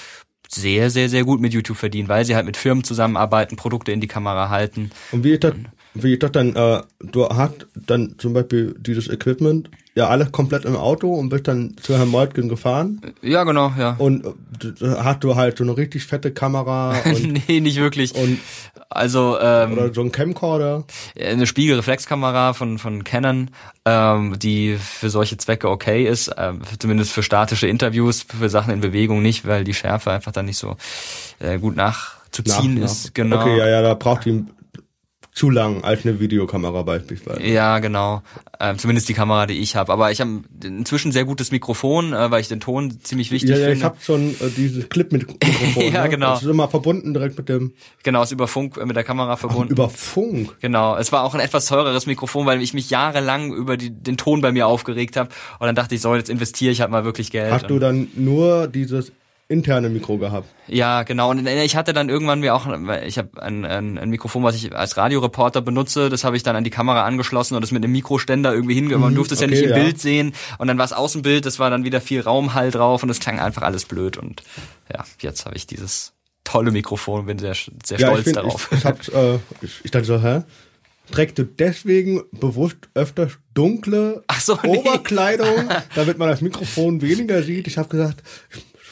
sehr, sehr, sehr gut mit YouTube verdienen, weil sie halt mit Firmen zusammenarbeiten, Produkte in die Kamera halten. Und wie ist das, wie ist das dann, äh, du hast dann zum Beispiel dieses Equipment, ja alles komplett im Auto und bist dann zu Herrn Meutgen gefahren Ja, genau, ja. und äh, da hast du halt so eine richtig fette Kamera und, nee, nicht wirklich. und Also ähm, oder so ein Camcorder. eine Spiegelreflexkamera von von Canon, ähm, die für solche Zwecke okay ist, ähm, zumindest für statische Interviews, für Sachen in Bewegung nicht, weil die Schärfe einfach dann nicht so äh, gut nachzuziehen Nach- nach- ist. Genau. Okay, ja, ja, da braucht die zu lang als eine Videokamera beispielsweise. Ja, genau. Ähm, zumindest die Kamera, die ich habe. Aber ich habe inzwischen sehr gutes Mikrofon, äh, weil ich den Ton ziemlich wichtig Ja, ja, ich finde. habe schon äh, dieses Clip mit Mikrofon. Ja, ne? genau. Das ist immer verbunden direkt mit dem Genau, ist über Funk äh, mit der Kamera verbunden. über Funk. Genau, es war auch ein etwas teureres Mikrofon, weil ich mich jahrelang über die, den Ton bei mir aufgeregt habe. Und dann dachte ich, so, jetzt investiere ich halt mal wirklich Geld. Hast du dann nur dieses interne Mikro gehabt? ja, genau. Und ich hatte dann irgendwann mir auch, ich habe ein, ein, ein Mikrofon, was ich als Radioreporter benutze, das habe ich dann an die Kamera angeschlossen und das mit einem Mikroständer irgendwie hinge. Man durfte es ja Mhm, okay, nicht im ja. Bild sehen. Und dann war es Außenbild, das war dann wieder viel Raumhall drauf und es klang einfach alles blöd. Und ja, jetzt habe ich dieses tolle Mikrofon, bin sehr, sehr Ja, stolz ich, find, darauf. ich, ich, hab's, äh, ich, ich dachte so, hä? Trägst du deswegen bewusst öfter dunkle so, nee. Oberkleidung, damit man das Mikrofon weniger sieht? Ich habe gesagt,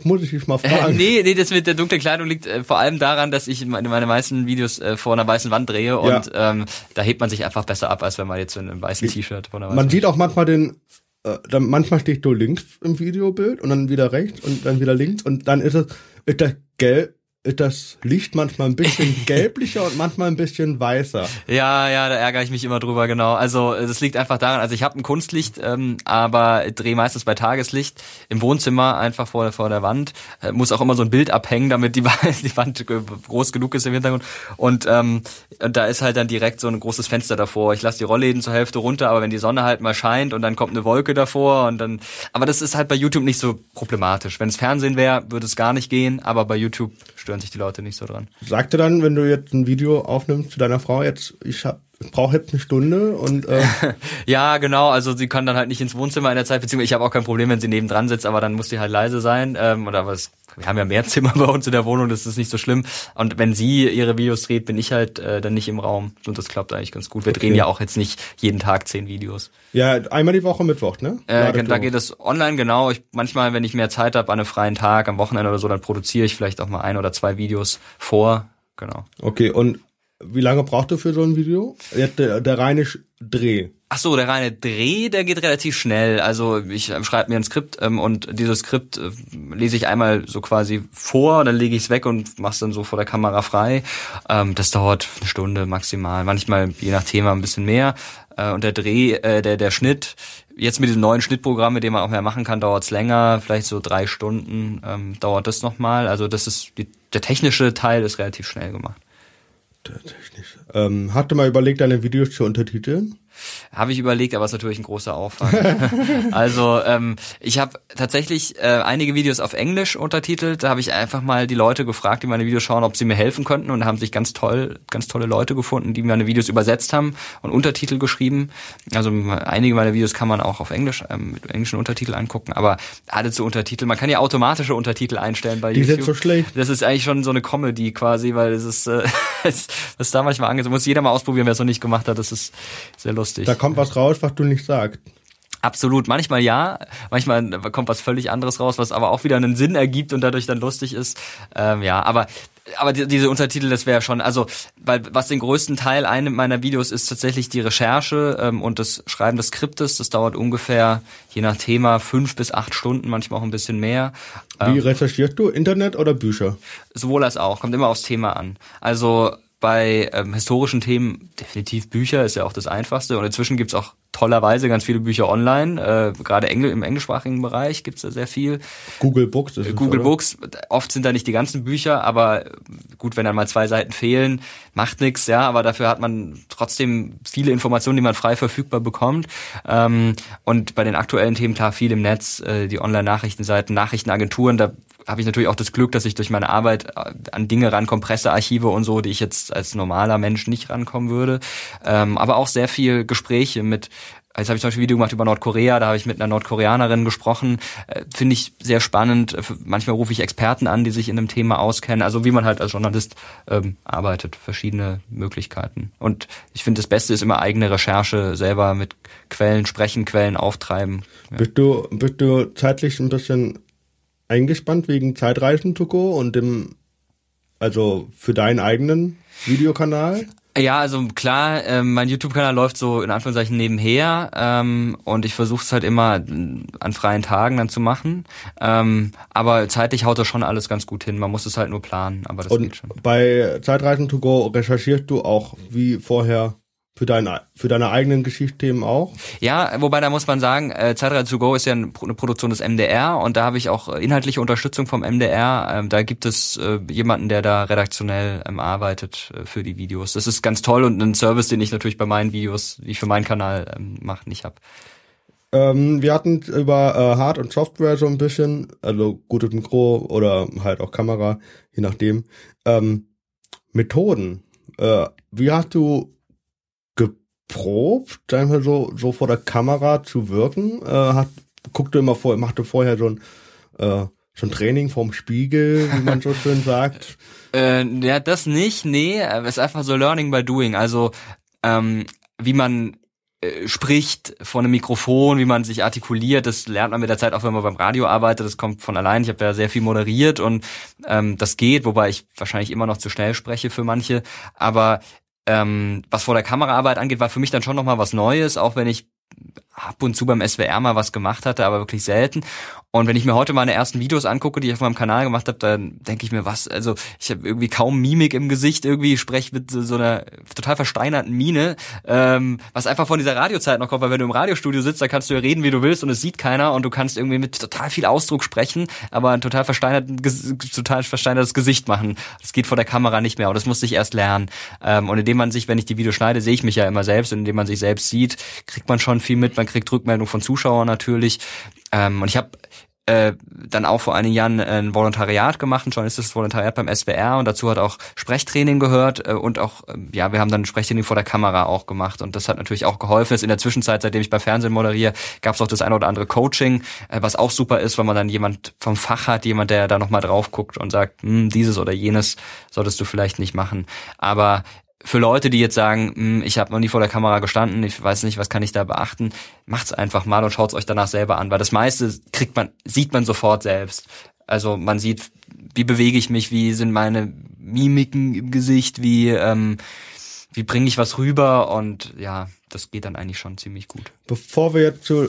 muss ich dich mal Äh, fragen. nee, nee, das mit der dunklen Kleidung liegt äh, vor allem daran, dass ich meine, meine meisten Videos äh, vor einer weißen Wand drehe und ähm, da hebt man sich einfach besser ab, als wenn man jetzt in einem weißen T-Shirt vor einer weißen Man sieht auch manchmal den, äh, dann manchmal stehst du links im Videobild und dann wieder rechts und dann wieder links und dann ist es, ist das gelb, ist das Licht manchmal ein bisschen gelblicher und manchmal ein bisschen weißer. Ja, ja, da ärgere ich mich immer drüber, genau. Also das liegt einfach daran, also ich habe ein Kunstlicht, ähm, aber drehe meistens bei Tageslicht im Wohnzimmer einfach vor, vor der Wand. Äh, muss auch immer so ein Bild abhängen, damit die, die Wand groß genug ist im Hintergrund. Und, ähm, und da ist halt dann direkt so ein großes Fenster davor. Ich lasse die Rollläden zur Hälfte runter, aber wenn die Sonne halt mal scheint und dann kommt eine Wolke davor und dann. Aber das ist halt bei YouTube nicht so problematisch. Wenn es Fernsehen wäre, würde es gar nicht gehen, aber bei YouTube stören sich die Leute nicht so dran. Sagte dann, wenn du jetzt ein Video aufnimmst zu deiner Frau, jetzt, ich hab, ich brauche jetzt eine Stunde und äh, Ja, genau. Also sie kann dann halt nicht ins Wohnzimmer in der Zeit, beziehungsweise ich habe auch kein Problem, wenn sie nebendran sitzt, aber dann muss sie halt leise sein. Ähm, oder was? Wir haben ja mehr Zimmer bei uns in der Wohnung, das ist nicht so schlimm. Und wenn sie ihre Videos dreht, bin ich halt äh, dann nicht im Raum. Und das klappt eigentlich ganz gut. Wir drehen ja auch jetzt nicht jeden Tag zehn Videos. ja, einmal die Woche Mittwoch, ne? Äh, da geht es online, genau. Ich, manchmal, wenn ich mehr Zeit habe an einem freien Tag, am Wochenende oder so, dann produziere ich vielleicht auch mal ein oder zwei Videos vor. Genau. Okay, und wie lange brauchst du für so ein Video? Der, der reine Dreh. Ach so, der reine Dreh, der geht relativ schnell. Also ich ähm, schreibe mir ein Skript ähm, und dieses Skript äh, lese ich einmal so quasi vor, dann lege ich es weg und mach's dann so vor der Kamera frei. Ähm, das dauert eine Stunde maximal, manchmal je nach Thema ein bisschen mehr. Äh, und der Dreh, äh, der der Schnitt, jetzt mit diesem neuen Schnittprogramm, mit dem man auch mehr machen kann, dauert's länger, vielleicht so drei Stunden ähm, dauert das nochmal. Also das ist die, der technische Teil ist relativ schnell gemacht. Ähm, hast du mal überlegt, deine Videos zu untertiteln? Habe ich überlegt, aber es ist natürlich ein großer Aufwand. also ähm, ich habe tatsächlich äh, einige Videos auf Englisch untertitelt. Da habe ich einfach mal die Leute gefragt, die meine Videos schauen, ob sie mir helfen könnten und haben sich ganz toll, ganz tolle Leute gefunden, die meine Videos übersetzt haben und Untertitel geschrieben. Also einige meiner Videos kann man auch auf Englisch ähm, mit englischen Untertiteln angucken, aber alle zu Untertitel. Man kann ja automatische Untertitel einstellen bei die YouTube. Die sind so schlecht. Das ist eigentlich schon so eine Comedy quasi, weil es ist, äh, das ist da manchmal angesagt. Muss jeder mal ausprobieren, wer es noch nicht gemacht hat. Das ist sehr lustig. Da kommt was raus, was du nicht sagst. Absolut. Manchmal ja, manchmal kommt was völlig anderes raus, was aber auch wieder einen Sinn ergibt und dadurch dann lustig ist. Ähm, ja, aber aber die, diese Untertitel, das wäre schon, also, weil was den größten Teil einem meiner Videos ist tatsächlich die Recherche ähm, und das Schreiben des Skriptes. Das dauert ungefähr, je nach Thema, fünf bis acht Stunden, manchmal auch ein bisschen mehr. Wie ähm, recherchierst du? Internet oder Bücher? Sowohl als auch, kommt immer aufs Thema an. Also bei ähm, historischen Themen definitiv Bücher, ist ja auch das Einfachste. Und inzwischen gibt's auch tollerweise ganz viele Bücher online. Äh, gerade Engl im englischsprachigen Bereich gibt's da sehr viel. Google Books ist es, Google? Books, oft sind da nicht die ganzen Bücher, aber gut, wenn dann mal zwei Seiten fehlen, macht nix, ja, aber dafür hat man trotzdem viele Informationen, die man frei verfügbar bekommt. Ähm, und bei den aktuellen Themen klar viel im Netz, äh, die Online-Nachrichtenseiten, Nachrichtenagenturen, da habe ich natürlich auch das Glück, dass ich durch meine Arbeit äh, an Dinge rankomme, Pressearchive und so, die ich jetzt als normaler Mensch nicht rankommen würde. Ähm, aber auch sehr viel Gespräche mit Jetzt habe ich zum Beispiel ein Video gemacht über Nordkorea, da habe ich mit einer Nordkoreanerin gesprochen. Äh, Finde ich sehr spannend. Manchmal rufe ich Experten an, die sich in einem Thema auskennen. Also wie man halt als Journalist ähm, arbeitet, verschiedene Möglichkeiten. Und ich finde, das Beste ist immer eigene Recherche, selber mit Quellen sprechen, Quellen auftreiben. Ja. Bist, du, bist du zeitlich ein bisschen eingespannt wegen Zeitreisen to go und dem, also für deinen eigenen Videokanal? Ja, also klar, äh, mein YouTube-Kanal läuft so in Anführungszeichen nebenher ähm, und ich versuche es halt immer an freien Tagen dann zu machen. Ähm, aber zeitlich haut das schon alles ganz gut hin. Man muss es halt nur planen, aber das und geht schon. Bei Zeitreisen to go recherchierst du auch wie vorher für deine, für deine eigenen Geschichtsthemen auch? Ja, wobei da muss man sagen, äh, Zeitreise to go ist ja eine Produktion des MDR und da habe ich auch inhaltliche Unterstützung vom MDR. Ähm, da gibt es äh, jemanden, der da redaktionell ähm, arbeitet äh, für die Videos. Das ist ganz toll und ein Service, den ich natürlich bei meinen Videos, die ich für meinen Kanal ähm, mache, nicht habe. Ähm, wir hatten über äh, Hard- und Software so ein bisschen, also gutes Mikro oder halt auch Kamera, je nachdem. Ähm, Methoden. Äh, wie hast du geprobt, einmal so, so vor der Kamera zu wirken? Äh, hat, guckte immer vor, machte vorher so ein, äh, so ein Training vorm Spiegel, wie man so schön sagt? Äh, ja, das nicht, nee, es ist einfach so Learning by Doing. Also, ähm, wie man äh, spricht vor einem Mikrofon, wie man sich artikuliert, das lernt man mit der Zeit auch, wenn man beim Radio arbeitet, das kommt von allein. Ich habe ja sehr viel moderiert und ähm, das geht, wobei ich wahrscheinlich immer noch zu schnell spreche für manche. Aber ähm, was vor der Kameraarbeit angeht, war für mich dann schon nochmal was Neues, auch wenn ich ab und zu beim SWR mal was gemacht hatte, aber wirklich selten. Und wenn ich mir heute meine ersten Videos angucke, die ich auf meinem Kanal gemacht habe, dann denke ich mir, was, also ich habe irgendwie kaum Mimik im Gesicht, irgendwie spreche mit so, einer total versteinerten Mine, ähm, was einfach von dieser Radiozeit noch kommt, weil wenn du im Radiostudio sitzt, da kannst du ja reden, wie du willst und es sieht keiner und du kannst irgendwie mit total viel Ausdruck sprechen, aber ein total versteinertes, total versteinertes Gesicht machen. Das geht vor der Kamera nicht mehr und das musste ich erst lernen. Ähm, und indem man sich, wenn ich die Videos schneide, sehe ich mich ja immer selbst und indem man sich selbst sieht, kriegt man schon viel mit, man kriegt Rückmeldung von Zuschauern natürlich. Ähm, und ich habe äh, dann auch vor einigen Jahren ein Volontariat gemacht, ein journalistisches Volontariat beim SWR und dazu hat auch Sprechtraining gehört äh, und auch, äh, ja, wir haben dann Sprechtraining vor der Kamera auch gemacht und das hat natürlich auch geholfen. Ist in der Zwischenzeit, seitdem ich bei Fernsehen moderiere, gab es auch das eine oder andere Coaching, äh, was auch super ist, weil man dann jemand vom Fach hat, jemand, der da nochmal drauf guckt und sagt, hm, dieses oder jenes solltest du vielleicht nicht machen. Aber für Leute, die jetzt sagen, hm, ich habe noch nie vor der Kamera gestanden, ich weiß nicht, was kann ich da beachten, macht's einfach mal und schaut's euch danach selber an, weil das meiste kriegt man, sieht man sofort selbst. Also man sieht, wie bewege ich mich, wie sind meine Mimiken im Gesicht, wie ähm, wie bringe ich was rüber und ja, das geht dann eigentlich schon ziemlich gut. Bevor wir jetzt zu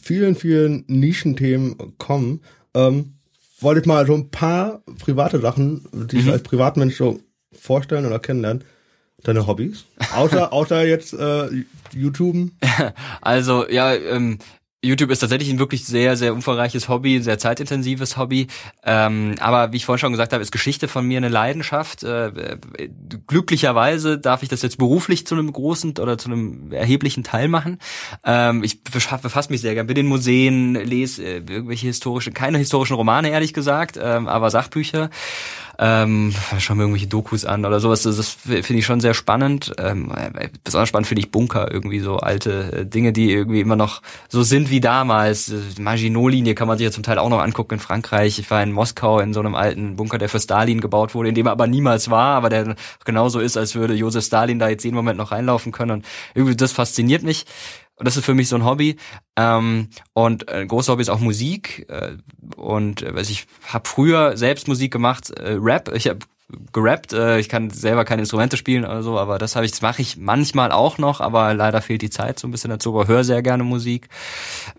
vielen, vielen Nischenthemen kommen, ähm, wollte ich mal so ein paar private Sachen, die mhm. ich als Privatmensch so vorstellen oder kennenlernen. Deine Hobbys? Außer, außer jetzt äh, YouTube? Also, ja, ähm, YouTube ist tatsächlich ein wirklich sehr, sehr umfangreiches Hobby, ein sehr zeitintensives Hobby. Ähm, aber wie ich vorhin schon gesagt habe, ist Geschichte von mir eine Leidenschaft. Äh, äh, glücklicherweise darf ich das jetzt beruflich zu einem großen oder zu einem erheblichen Teil machen. Ähm, ich befasse mich sehr gern mit den Museen, lese äh, irgendwelche historischen, keine historischen Romane, ehrlich gesagt, ähm, aber Sachbücher ähm, schauen mir irgendwelche Dokus an oder sowas. Das, das finde ich schon sehr spannend. Ähm, besonders spannend finde ich Bunker, irgendwie so alte äh, Dinge, die irgendwie immer noch so sind wie damals. Die Maginot-Linie kann man sich ja zum Teil auch noch angucken in Frankreich. Ich war in Moskau in so einem alten Bunker, der für Stalin gebaut wurde, in dem er aber niemals war, aber der genauso ist, als würde Josef Stalin da jetzt jeden Moment noch reinlaufen können. Und irgendwie das fasziniert mich. Und das ist für mich so ein Hobby. Ähm, und ein großes Hobby ist auch Musik. Äh, und äh, ich habe früher selbst Musik gemacht, äh, Rap. Ich habe gerappt. Äh, ich kann selber keine Instrumente spielen oder so, aber das habe ich, das mache ich manchmal auch noch, aber leider fehlt die Zeit so ein bisschen dazu. Aber höre sehr gerne Musik.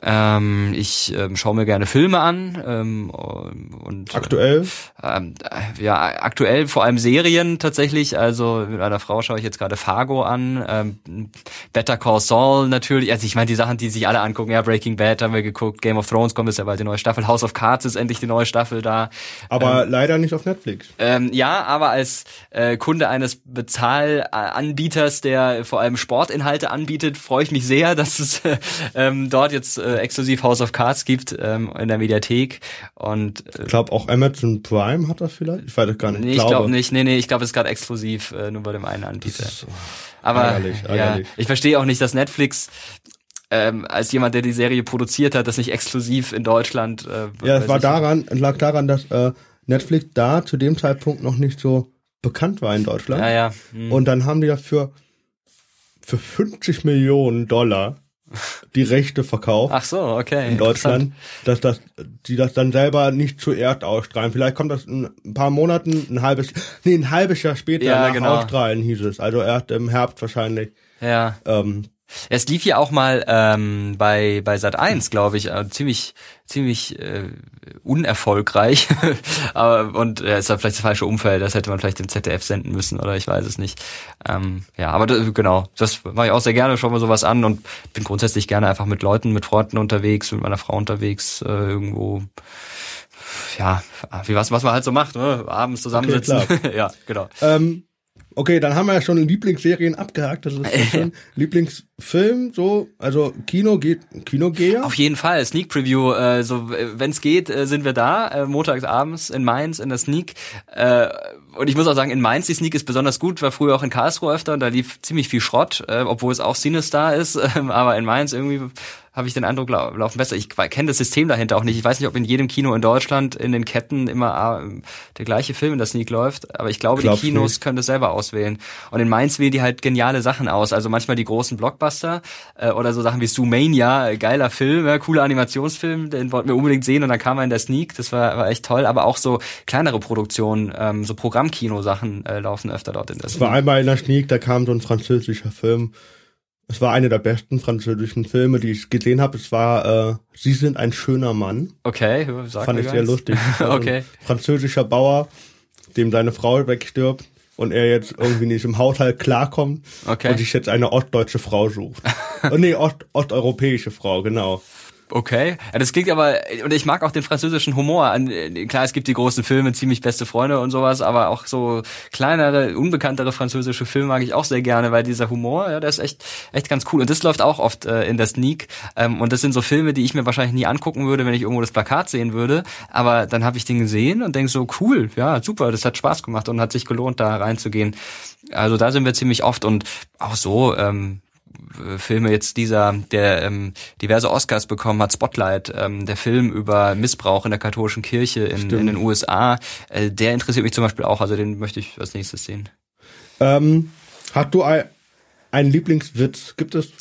Ähm, ich ähm, schaue mir gerne Filme an ähm, und aktuell. Ähm, ja, aktuell vor allem Serien tatsächlich. Also mit einer Frau schaue ich jetzt gerade Fargo an, ähm, Better Call Saul natürlich. Also ich meine die Sachen, die sich alle angucken. Ja, Breaking Bad haben wir geguckt, Game of Thrones kommt jetzt ja bald die neue Staffel, House of Cards ist endlich die neue Staffel da. Aber ähm, leider nicht auf Netflix. Ähm, ja, aber als äh, Kunde eines Bezahlanbieters, der vor allem Sportinhalte anbietet, freue ich mich sehr, dass es ähm, dort jetzt äh, exklusiv House of Cards gibt ähm, in der Mediathek. Und äh, ich glaube auch Amazon Prime hat das vielleicht. Ich weiß das gar nicht. Nee, ich glaube glaub nicht. Nee, nee, ich glaube, es ist gerade exklusiv äh, nur bei dem einen Anbieter. So aber ärgerlich, ärgerlich. Ja, ich verstehe auch nicht, dass Netflix ähm, als jemand, der die Serie produziert hat, das nicht exklusiv in Deutschland. Äh, ja, es war daran, lag daran, dass äh, Netflix da zu dem Zeitpunkt noch nicht so bekannt war in Deutschland. Ja, ja. Hm. Und dann haben die dafür für 50 Millionen Dollar die Rechte verkauft. Ach so, okay. In Deutschland, dass das, die das dann selber nicht zuerst ausstrahlen. Vielleicht kommt das in ein paar Monaten, ein halbes, nee, ein halbes Jahr später ja, nach genau. Ausstrahlen hieß es. Also erst im Herbst wahrscheinlich. Ja. Ähm, es lief ja auch mal ähm, bei bei Sat 1, glaube ich, äh, ziemlich ziemlich äh, unerfolgreich. Aber, und ja, ist da vielleicht das falsche Umfeld, das hätte man vielleicht im ZDF senden müssen oder ich weiß es nicht. Ähm, ja, aber das, genau, das mache ich auch sehr gerne, schau mal sowas an und bin grundsätzlich gerne einfach mit Leuten, mit Freunden unterwegs, mit meiner Frau unterwegs, äh, irgendwo ja, wie was, was man halt so macht, ne? abends zusammensitzen. Okay, ja, genau. Ähm Okay, dann haben wir ja schon Lieblingsserien abgehakt. Das ist schon Lieblingsfilm, so, also Kino geht, Kino gehe. Auf jeden Fall, Sneak Preview, äh, so, wenn es geht, äh, sind wir da, äh, montags abends in Mainz in der Sneak. Äh, und ich muss auch sagen, in Mainz die Sneak ist besonders gut, war früher auch in Karlsruhe öfter und da lief ziemlich viel Schrott, äh, obwohl es auch Cinestar ist, äh, aber in Mainz irgendwie habe ich den Eindruck, laufen besser. Ich kenne das System dahinter auch nicht. Ich weiß nicht, ob in jedem Kino in Deutschland in den Ketten immer äh, der gleiche Film in der Sneak läuft, aber ich glaube, Glaub's die Kinos nicht. können das selber auswählen. Und in Mainz wählen die halt geniale Sachen aus. Also manchmal die großen Blockbuster äh, oder so Sachen wie Zoomania, geiler Film, ja, cooler Animationsfilm, den wollten wir unbedingt sehen und dann kam er in der Sneak, das war, war echt toll. Aber auch so kleinere Produktionen, ähm, so Programmkino-Sachen äh, laufen öfter dort in der Sneak. Es war einmal in der Sneak, da kam so ein französischer Film es war einer der besten französischen Filme, die ich gesehen habe. Es war äh, Sie sind ein schöner Mann. Okay, sag fand ich sehr lustig. okay. französischer Bauer, dem seine Frau wegstirbt und er jetzt irgendwie nicht im Haushalt klarkommt okay. und sich jetzt eine ostdeutsche Frau sucht. oh, nee, ost, osteuropäische Frau, genau. Okay. Ja, das klingt aber, und ich mag auch den französischen Humor. Klar, es gibt die großen Filme, ziemlich beste Freunde und sowas, aber auch so kleinere, unbekanntere französische Filme mag ich auch sehr gerne, weil dieser Humor, ja, der ist echt, echt ganz cool. Und das läuft auch oft äh, in der Sneak. Ähm, und das sind so Filme, die ich mir wahrscheinlich nie angucken würde, wenn ich irgendwo das Plakat sehen würde. Aber dann habe ich den gesehen und denk so, cool, ja, super, das hat Spaß gemacht und hat sich gelohnt, da reinzugehen. Also da sind wir ziemlich oft und auch so, ähm, Filme jetzt dieser, der ähm, diverse Oscars bekommen hat, Spotlight, ähm, der Film über Missbrauch in der katholischen Kirche in, in den USA, äh, der interessiert mich zum Beispiel auch, also den möchte ich als nächstes sehen. Ähm, hast du ein, einen Lieblingswitz gibt es?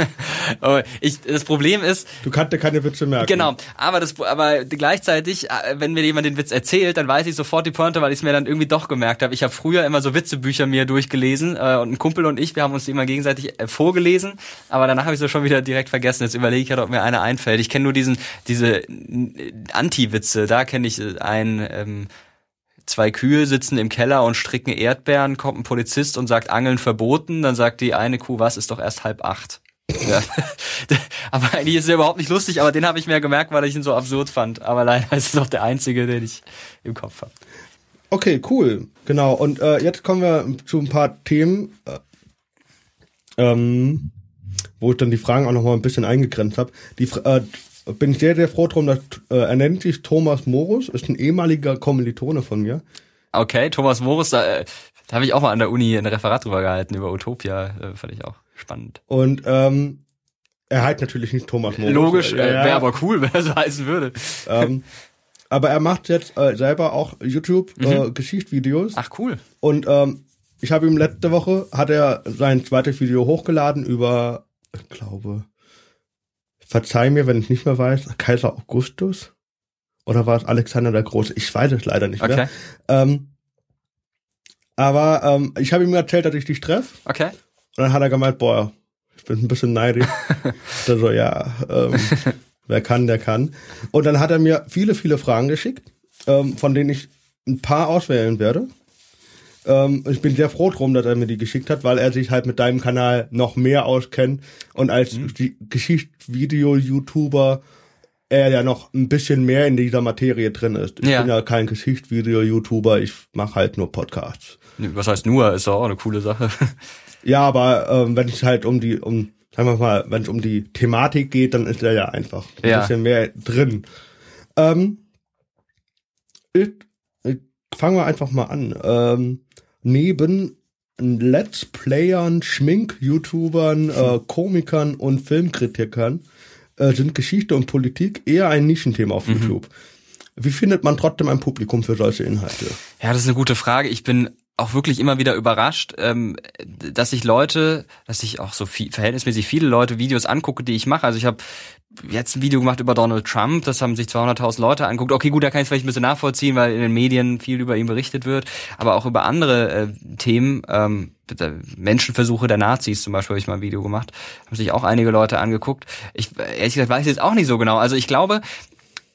oh, ich, das Problem ist. Du kannst dir keine Witze merken. Genau. Aber das, aber gleichzeitig, äh, wenn mir jemand den Witz erzählt, dann weiß ich sofort die Pointe, weil ich es mir dann irgendwie doch gemerkt habe. Ich habe früher immer so Witzebücher mir durchgelesen äh, und ein Kumpel und ich, wir haben uns die immer gegenseitig äh, vorgelesen. Aber danach habe ich es schon wieder direkt vergessen. Jetzt überlege ich halt, ob mir einer einfällt. Ich kenne nur diesen, diese Anti-Witze. Da kenne ich äh, einen. Ähm, zwei Kühe sitzen im Keller und stricken Erdbeeren, kommt ein Polizist und sagt Angeln verboten, dann sagt die eine Kuh, was ist doch erst halb acht. Ja. aber eigentlich ist er überhaupt nicht lustig, aber den habe ich mir gemerkt, weil ich ihn so absurd fand. Aber leider ist es doch der einzige, den ich im Kopf habe. Okay, cool. Genau. Und äh, jetzt kommen wir zu ein paar Themen, äh, ähm, wo ich dann die Fragen auch noch mal ein bisschen eingegrenzt habe. Die äh, bin ich sehr, sehr froh drum, dass äh, er nennt sich Thomas Morus, ist ein ehemaliger Kommilitone von mir. Okay, Thomas Morus, da, äh, da habe ich auch mal an der Uni ein Referat drüber gehalten, über Utopia, äh, fand ich auch spannend. Und ähm, er heißt natürlich nicht Thomas Morus. Logisch, äh, wäre aber cool, wenn er so heißen würde. Ähm, aber er macht jetzt äh, selber auch YouTube äh, Mhm. äh. Ach cool. Und ähm, ich habe ihm letzte Woche, hat er sein zweites Video hochgeladen über, ich glaube, verzeih mir, wenn ich nicht mehr weiß, Kaiser Augustus? Oder war es Alexander der Große? Ich weiß es leider nicht Okay, mehr. Ähm, aber ähm, ich habe ihm erzählt, dass ich dich treffe. okay. Und dann hat er gemeint, boah, ich bin ein bisschen neidisch. da so, ja, ähm, wer kann, der kann. Und dann hat er mir viele, viele Fragen geschickt, ähm, von denen ich ein paar auswählen werde. Ähm, ich bin sehr froh drum, dass er mir die geschickt hat, weil er sich halt mit deinem Kanal noch mehr auskennt und als die Geschichtsvideo-YouTuber er ja noch ein bisschen mehr in dieser Materie drin ist. Ich Ja. bin ja kein Geschichtsvideo-YouTuber, ich mache halt nur Podcasts. Was heißt nur, ist doch auch eine coole Sache. Ja, aber ähm, wenn es halt um die, um, sagen wir mal, wenn es um die Thematik geht, dann ist er ja einfach ein Ja. bisschen mehr drin. Ähm, ich, fangen wir einfach mal an. Ähm, neben Let's Playern, Schmink-YouTubern, äh, Komikern und Filmkritikern äh, sind Geschichte und Politik eher ein Nischenthema auf YouTube. Wie findet man trotzdem ein Publikum für solche Inhalte? Ja, das ist eine gute Frage. Ich bin auch wirklich immer wieder überrascht, ähm, dass sich Leute, dass ich auch so viel, verhältnismäßig viele Leute Videos angucke, die ich mache. Also ich habe jetzt ein Video gemacht über Donald Trump, das haben sich 200.000 Leute angeguckt. Okay, gut, da kann ich es vielleicht ein bisschen nachvollziehen, weil in den Medien viel über ihn berichtet wird. Aber auch über andere äh, Themen, ähm, Menschenversuche der Nazis zum Beispiel habe ich mal ein Video gemacht, haben sich auch einige Leute angeguckt. Ich ehrlich gesagt weiß ich jetzt auch nicht so genau. Also ich glaube,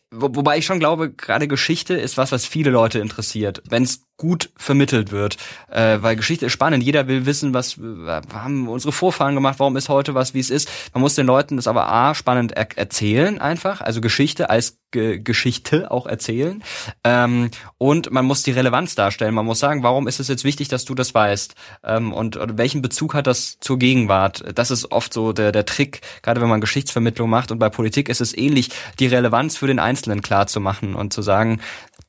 wo, wobei ich schon glaube, gerade Geschichte ist was, was viele Leute interessiert, wenn es gut vermittelt wird. Äh, weil Geschichte ist spannend. Jeder will wissen, was äh, haben unsere Vorfahren gemacht, warum ist heute was, wie es ist. Man muss den Leuten das aber A, spannend er erzählen einfach, also Geschichte als Ge Geschichte auch erzählen. Ähm, und man muss die Relevanz darstellen. Man muss sagen, warum ist es jetzt wichtig, dass du das weißt? Ähm, und oder welchen Bezug hat das zur Gegenwart? Das ist oft so der, der Trick, gerade wenn man Geschichtsvermittlung macht. Und bei Politik ist es ähnlich, die Relevanz für den Einzelnen klar zu machen und zu sagen,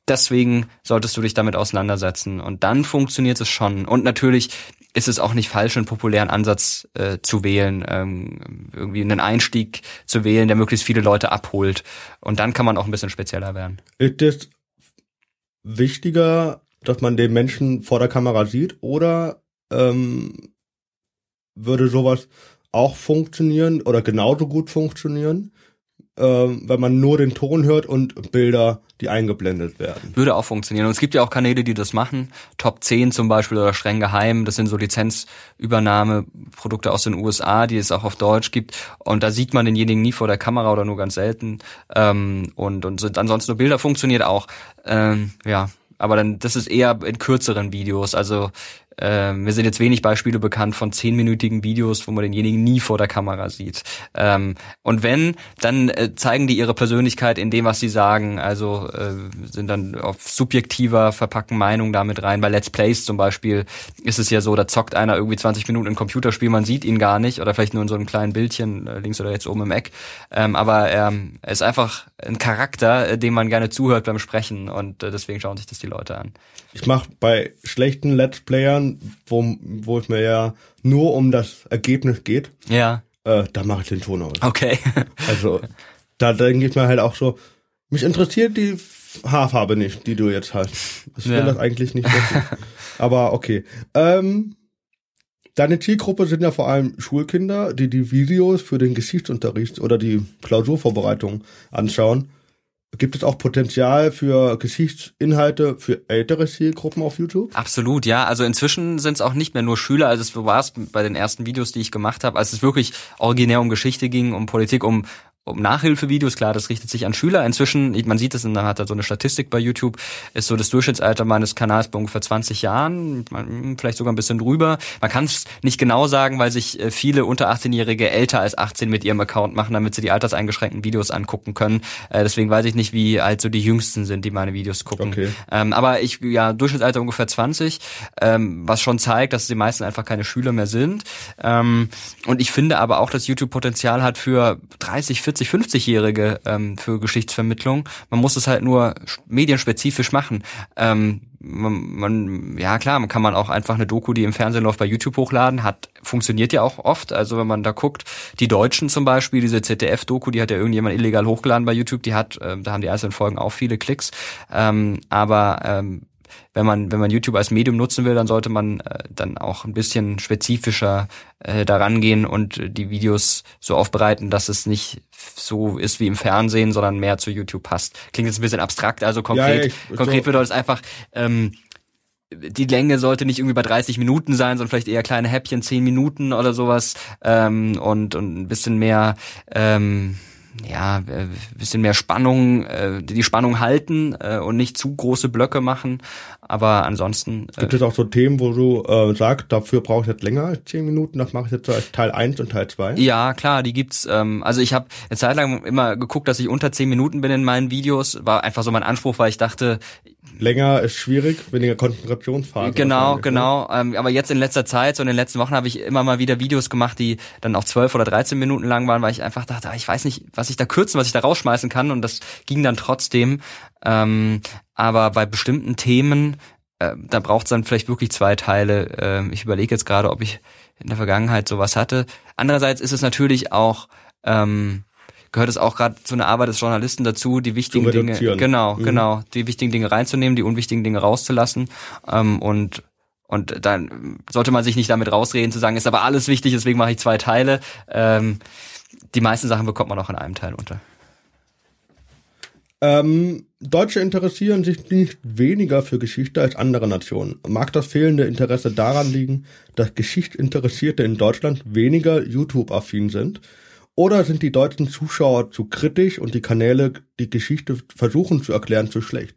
deswegen solltest du dich damit auseinandersetzen. Und dann funktioniert es schon. Und natürlich ist es auch nicht falsch, einen populären Ansatz äh, zu wählen, ähm, irgendwie einen Einstieg zu wählen, der möglichst viele Leute abholt. Und dann kann man auch ein bisschen spezieller werden. Ist es wichtiger, dass man den Menschen vor der Kamera sieht oder ähm, würde sowas auch funktionieren oder genauso gut funktionieren, ähm, wenn man nur den Ton hört und Bilder, die eingeblendet werden? Würde auch funktionieren. Und es gibt ja auch Kanäle, die das machen. Top 10 zum Beispiel oder streng geheim. Das sind so Lizenzübernahmeprodukte aus den USA, die es auch auf Deutsch gibt. Und da sieht man denjenigen nie vor der Kamera oder nur ganz selten. Ähm, und, und sind ansonsten nur Bilder funktioniert auch. Ähm, ja. Aber dann, das ist eher in kürzeren Videos. Also äh, mir sind jetzt wenig Beispiele bekannt von zehnminütigen Videos, wo man denjenigen nie vor der Kamera sieht. Ähm, und wenn, dann äh, zeigen die ihre Persönlichkeit in dem, was sie sagen. Also äh, sind dann auf subjektiver verpacken Meinung damit rein. Bei Let's Plays zum Beispiel ist es ja so, da zockt einer irgendwie 20 Minuten ein Computerspiel, man sieht ihn gar nicht oder vielleicht nur in so einem kleinen Bildchen äh, links oder rechts oben im Eck. Ähm, aber ähm, er ist einfach ein Charakter, äh, dem man gerne zuhört beim Sprechen und äh, deswegen schauen sich das die Leute an. Ich mache bei schlechten Let's Playern, wo, wo es mir ja nur um das Ergebnis geht, Ja, äh, da mache ich den Ton aus. okay. Also, da denke ich mir halt auch so, mich interessiert die Haarfarbe nicht, die du jetzt hast. Ich will Ja. das eigentlich nicht wissen. Aber okay. Ähm, deine Zielgruppe sind ja vor allem Schulkinder, die die Videos für den Geschichtsunterricht oder die Klausurvorbereitung anschauen. Gibt es auch Potenzial für Geschichtsinhalte für ältere Zielgruppen auf YouTube? Absolut, ja. Also inzwischen sind es auch nicht mehr nur Schüler. Also es war es bei den ersten Videos, die ich gemacht habe, als es wirklich originär um Geschichte ging, um Politik, um um Nachhilfevideos, klar, das richtet sich an Schüler. Inzwischen, man sieht es, dann hat er so eine Statistik bei YouTube, ist so das Durchschnittsalter meines Kanals bei ungefähr 20 Jahren, vielleicht sogar ein bisschen drüber. Man kann es nicht genau sagen, weil sich äh, viele unter 18-Jährige älter als 18 mit ihrem Account machen, damit sie die alterseingeschränkten Videos angucken können. Äh, deswegen weiß ich nicht, wie alt so die Jüngsten sind, die meine Videos gucken. Okay. Ähm, aber ich, ja, Durchschnittsalter ungefähr 20, ähm, was schon zeigt, dass die meisten einfach keine Schüler mehr sind. Ähm, und ich finde aber auch, dass YouTube Potenzial hat für 30, 40, 50-Jährige ähm, für Geschichtsvermittlung. Man muss es halt nur medienspezifisch machen. Ähm, man, man, ja klar, man kann man auch einfach eine Doku, die im Fernsehen läuft, bei YouTube hochladen, hat, funktioniert ja auch oft. Also wenn man da guckt, die Deutschen zum Beispiel, diese ZDF-Doku, die hat ja irgendjemand illegal hochgeladen bei YouTube, die hat, äh, da haben die einzelnen Folgen auch viele Klicks. Ähm, aber ähm, wenn man, wenn man YouTube als Medium nutzen will, dann sollte man äh, dann auch ein bisschen spezifischer äh, daran gehen und die Videos so aufbereiten, dass es nicht so ist wie im Fernsehen, sondern mehr zu YouTube passt. Klingt jetzt ein bisschen abstrakt, also konkret, ja, ich, konkret so. bedeutet es einfach, ähm, die Länge sollte nicht irgendwie bei 30 Minuten sein, sondern vielleicht eher kleine Häppchen, 10 Minuten oder sowas ähm, und, und ein bisschen mehr ähm, ja, äh, bisschen mehr Spannung, äh, die Spannung halten äh, und nicht zu große Blöcke machen. Aber ansonsten. Äh, Gibt es auch so Themen, wo du äh, sagst, dafür brauche ich jetzt länger als zehn Minuten, das mache ich jetzt so als Teil 1 und Teil 2? Ja, klar, die gibt's. Ähm, also ich habe eine Zeit lang immer geguckt, dass ich unter zehn Minuten bin in meinen Videos. War einfach so mein Anspruch, weil ich dachte. Länger ist schwierig, weniger Konzentrationsphase. Genau, ne? genau. Ähm, aber jetzt in letzter Zeit, so in den letzten Wochen, habe ich immer mal wieder Videos gemacht, die dann auch zwölf oder dreizehn Minuten lang waren, weil ich einfach dachte, ah, ich weiß nicht, was ich da kürzen, was ich da rausschmeißen kann. Und das ging dann trotzdem. Ähm, aber bei bestimmten Themen, äh, da braucht es dann vielleicht wirklich zwei Teile. Äh, ich überlege jetzt gerade, ob ich in der Vergangenheit sowas hatte. Andererseits ist es natürlich auch ähm, gehört es auch gerade zu einer Arbeit des Journalisten dazu, die wichtigen Dinge, genau, mhm. genau, die wichtigen Dinge reinzunehmen, die unwichtigen Dinge rauszulassen ähm, und und dann sollte man sich nicht damit rausreden zu sagen, ist aber alles wichtig, deswegen mache ich zwei Teile. Ähm, die meisten Sachen bekommt man auch in einem Teil unter. Ähm, Deutsche interessieren sich nicht weniger für Geschichte als andere Nationen. Mag das fehlende Interesse daran liegen, dass Geschichtsinteressierte in Deutschland weniger YouTube-affin sind? Oder sind die deutschen Zuschauer zu kritisch und die Kanäle, die Geschichte versuchen zu erklären, zu schlecht?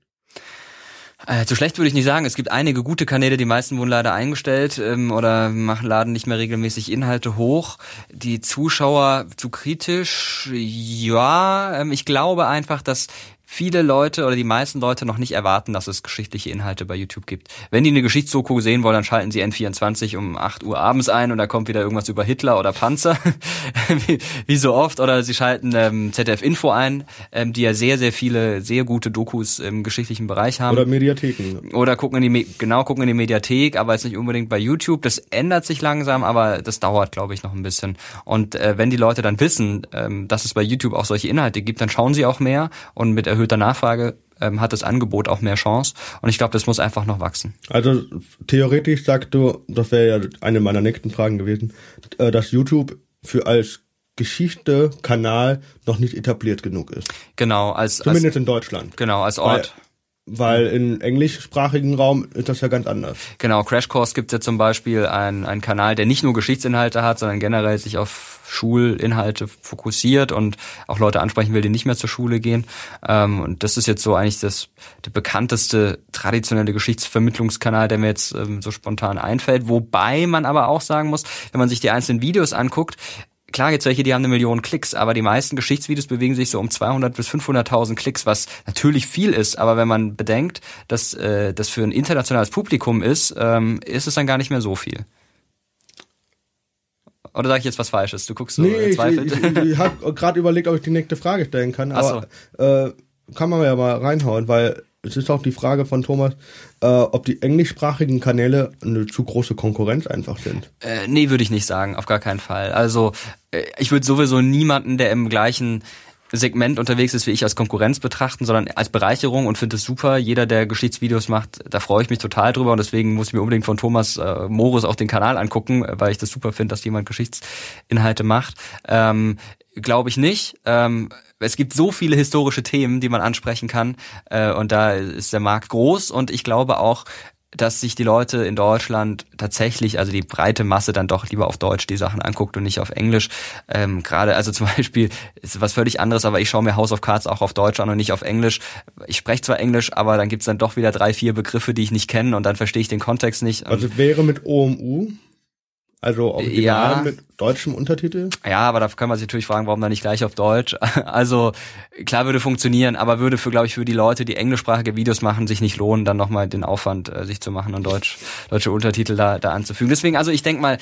Äh, zu schlecht würde ich nicht sagen. Es gibt einige gute Kanäle, die meisten wurden leider eingestellt ähm, oder machen laden nicht mehr regelmäßig Inhalte hoch. Die Zuschauer zu kritisch, ja. Ähm, ich glaube einfach, dass viele Leute oder die meisten Leute noch nicht erwarten, dass es geschichtliche Inhalte bei YouTube gibt. Wenn die eine Geschichtsdoku sehen wollen, dann schalten sie N24 um 8 Uhr abends ein und da kommt wieder irgendwas über Hitler oder Panzer, wie, wie, so oft. Oder sie schalten ähm, ZDF Info ein, ähm, die ja sehr, sehr viele, sehr gute Dokus im geschichtlichen Bereich haben. Oder Mediatheken. Oder gucken in die, genau, gucken in die Mediathek, aber jetzt nicht unbedingt bei YouTube. Das ändert sich langsam, aber das dauert, glaube ich, noch ein bisschen. Und äh, wenn die Leute dann wissen, ähm, dass es bei YouTube auch solche Inhalte gibt, dann schauen sie auch mehr und mit erhöhter Nachfrage ähm, hat das Angebot auch mehr Chance. Und ich glaube, das muss einfach noch wachsen. Also theoretisch sagst du, das wäre ja eine meiner nächsten Fragen gewesen, äh, dass YouTube für als Geschichte Kanal noch nicht etabliert genug ist. Genau, als zumindest als, in Deutschland. Genau, als Ort. Weil weil im englischsprachigen Raum ist das ja ganz anders. Genau, Crash Course gibt ja zum Beispiel einen, einen Kanal, der nicht nur Geschichtsinhalte hat, sondern generell sich auf Schulinhalte fokussiert und auch Leute ansprechen will, die nicht mehr zur Schule gehen. Ähm, und das ist jetzt so eigentlich das der bekannteste traditionelle Geschichtsvermittlungskanal, der mir jetzt ähm, so spontan einfällt. Wobei man aber auch sagen muss, wenn man sich die einzelnen Videos anguckt, klar gibt's welche, die haben eine Million Klicks, aber die meisten Geschichtsvideos bewegen sich so um 200 bis 500.000 Klicks, was natürlich viel ist, aber wenn man bedenkt, dass äh, das für ein internationales Publikum ist, ähm, ist es dann gar nicht mehr so viel. Oder sage ich jetzt was Falsches? Du guckst so nee, zweifelt. Ich, ich, ich habe gerade überlegt, ob ich die nächste Frage stellen kann, aber so. äh, kann man ja mal reinhauen, weil es ist auch die Frage von Thomas, äh, ob die englischsprachigen Kanäle eine zu große Konkurrenz einfach sind. Äh, nee, würde ich nicht sagen, auf gar keinen Fall. Also äh, ich würde sowieso niemanden, der im gleichen Segment unterwegs ist wie ich als Konkurrenz betrachten, sondern als Bereicherung und finde es super. Jeder, der Geschichtsvideos macht, da freue ich mich total drüber und deswegen muss ich mir unbedingt von Thomas äh, Morris auch den Kanal angucken, weil ich das super finde, dass jemand Geschichtsinhalte macht. Ähm, Glaube ich nicht. Ähm, es gibt so viele historische Themen, die man ansprechen kann äh, und da ist der Markt groß und ich glaube auch, dass sich die Leute in Deutschland tatsächlich, also die breite Masse dann doch lieber auf Deutsch die Sachen anguckt und nicht auf Englisch. Ähm, Gerade, also zum Beispiel, ist was völlig anderes, aber ich schaue mir House of Cards auch auf Deutsch an und nicht auf Englisch. Ich spreche zwar Englisch, aber dann gibt's dann doch wieder drei, vier Begriffe, die ich nicht kenne und dann verstehe ich den Kontext nicht. Also wäre mit OMU also original ja. mit deutschem Untertitel? Ja, aber da kann man sich natürlich fragen, warum dann nicht gleich auf Deutsch. Also klar würde funktionieren, aber würde für, glaube ich, für die Leute, die englischsprachige Videos machen, sich nicht lohnen, dann nochmal den Aufwand äh, sich zu machen und Deutsch, deutsche Untertitel da, da anzufügen. Deswegen, also ich denke mal,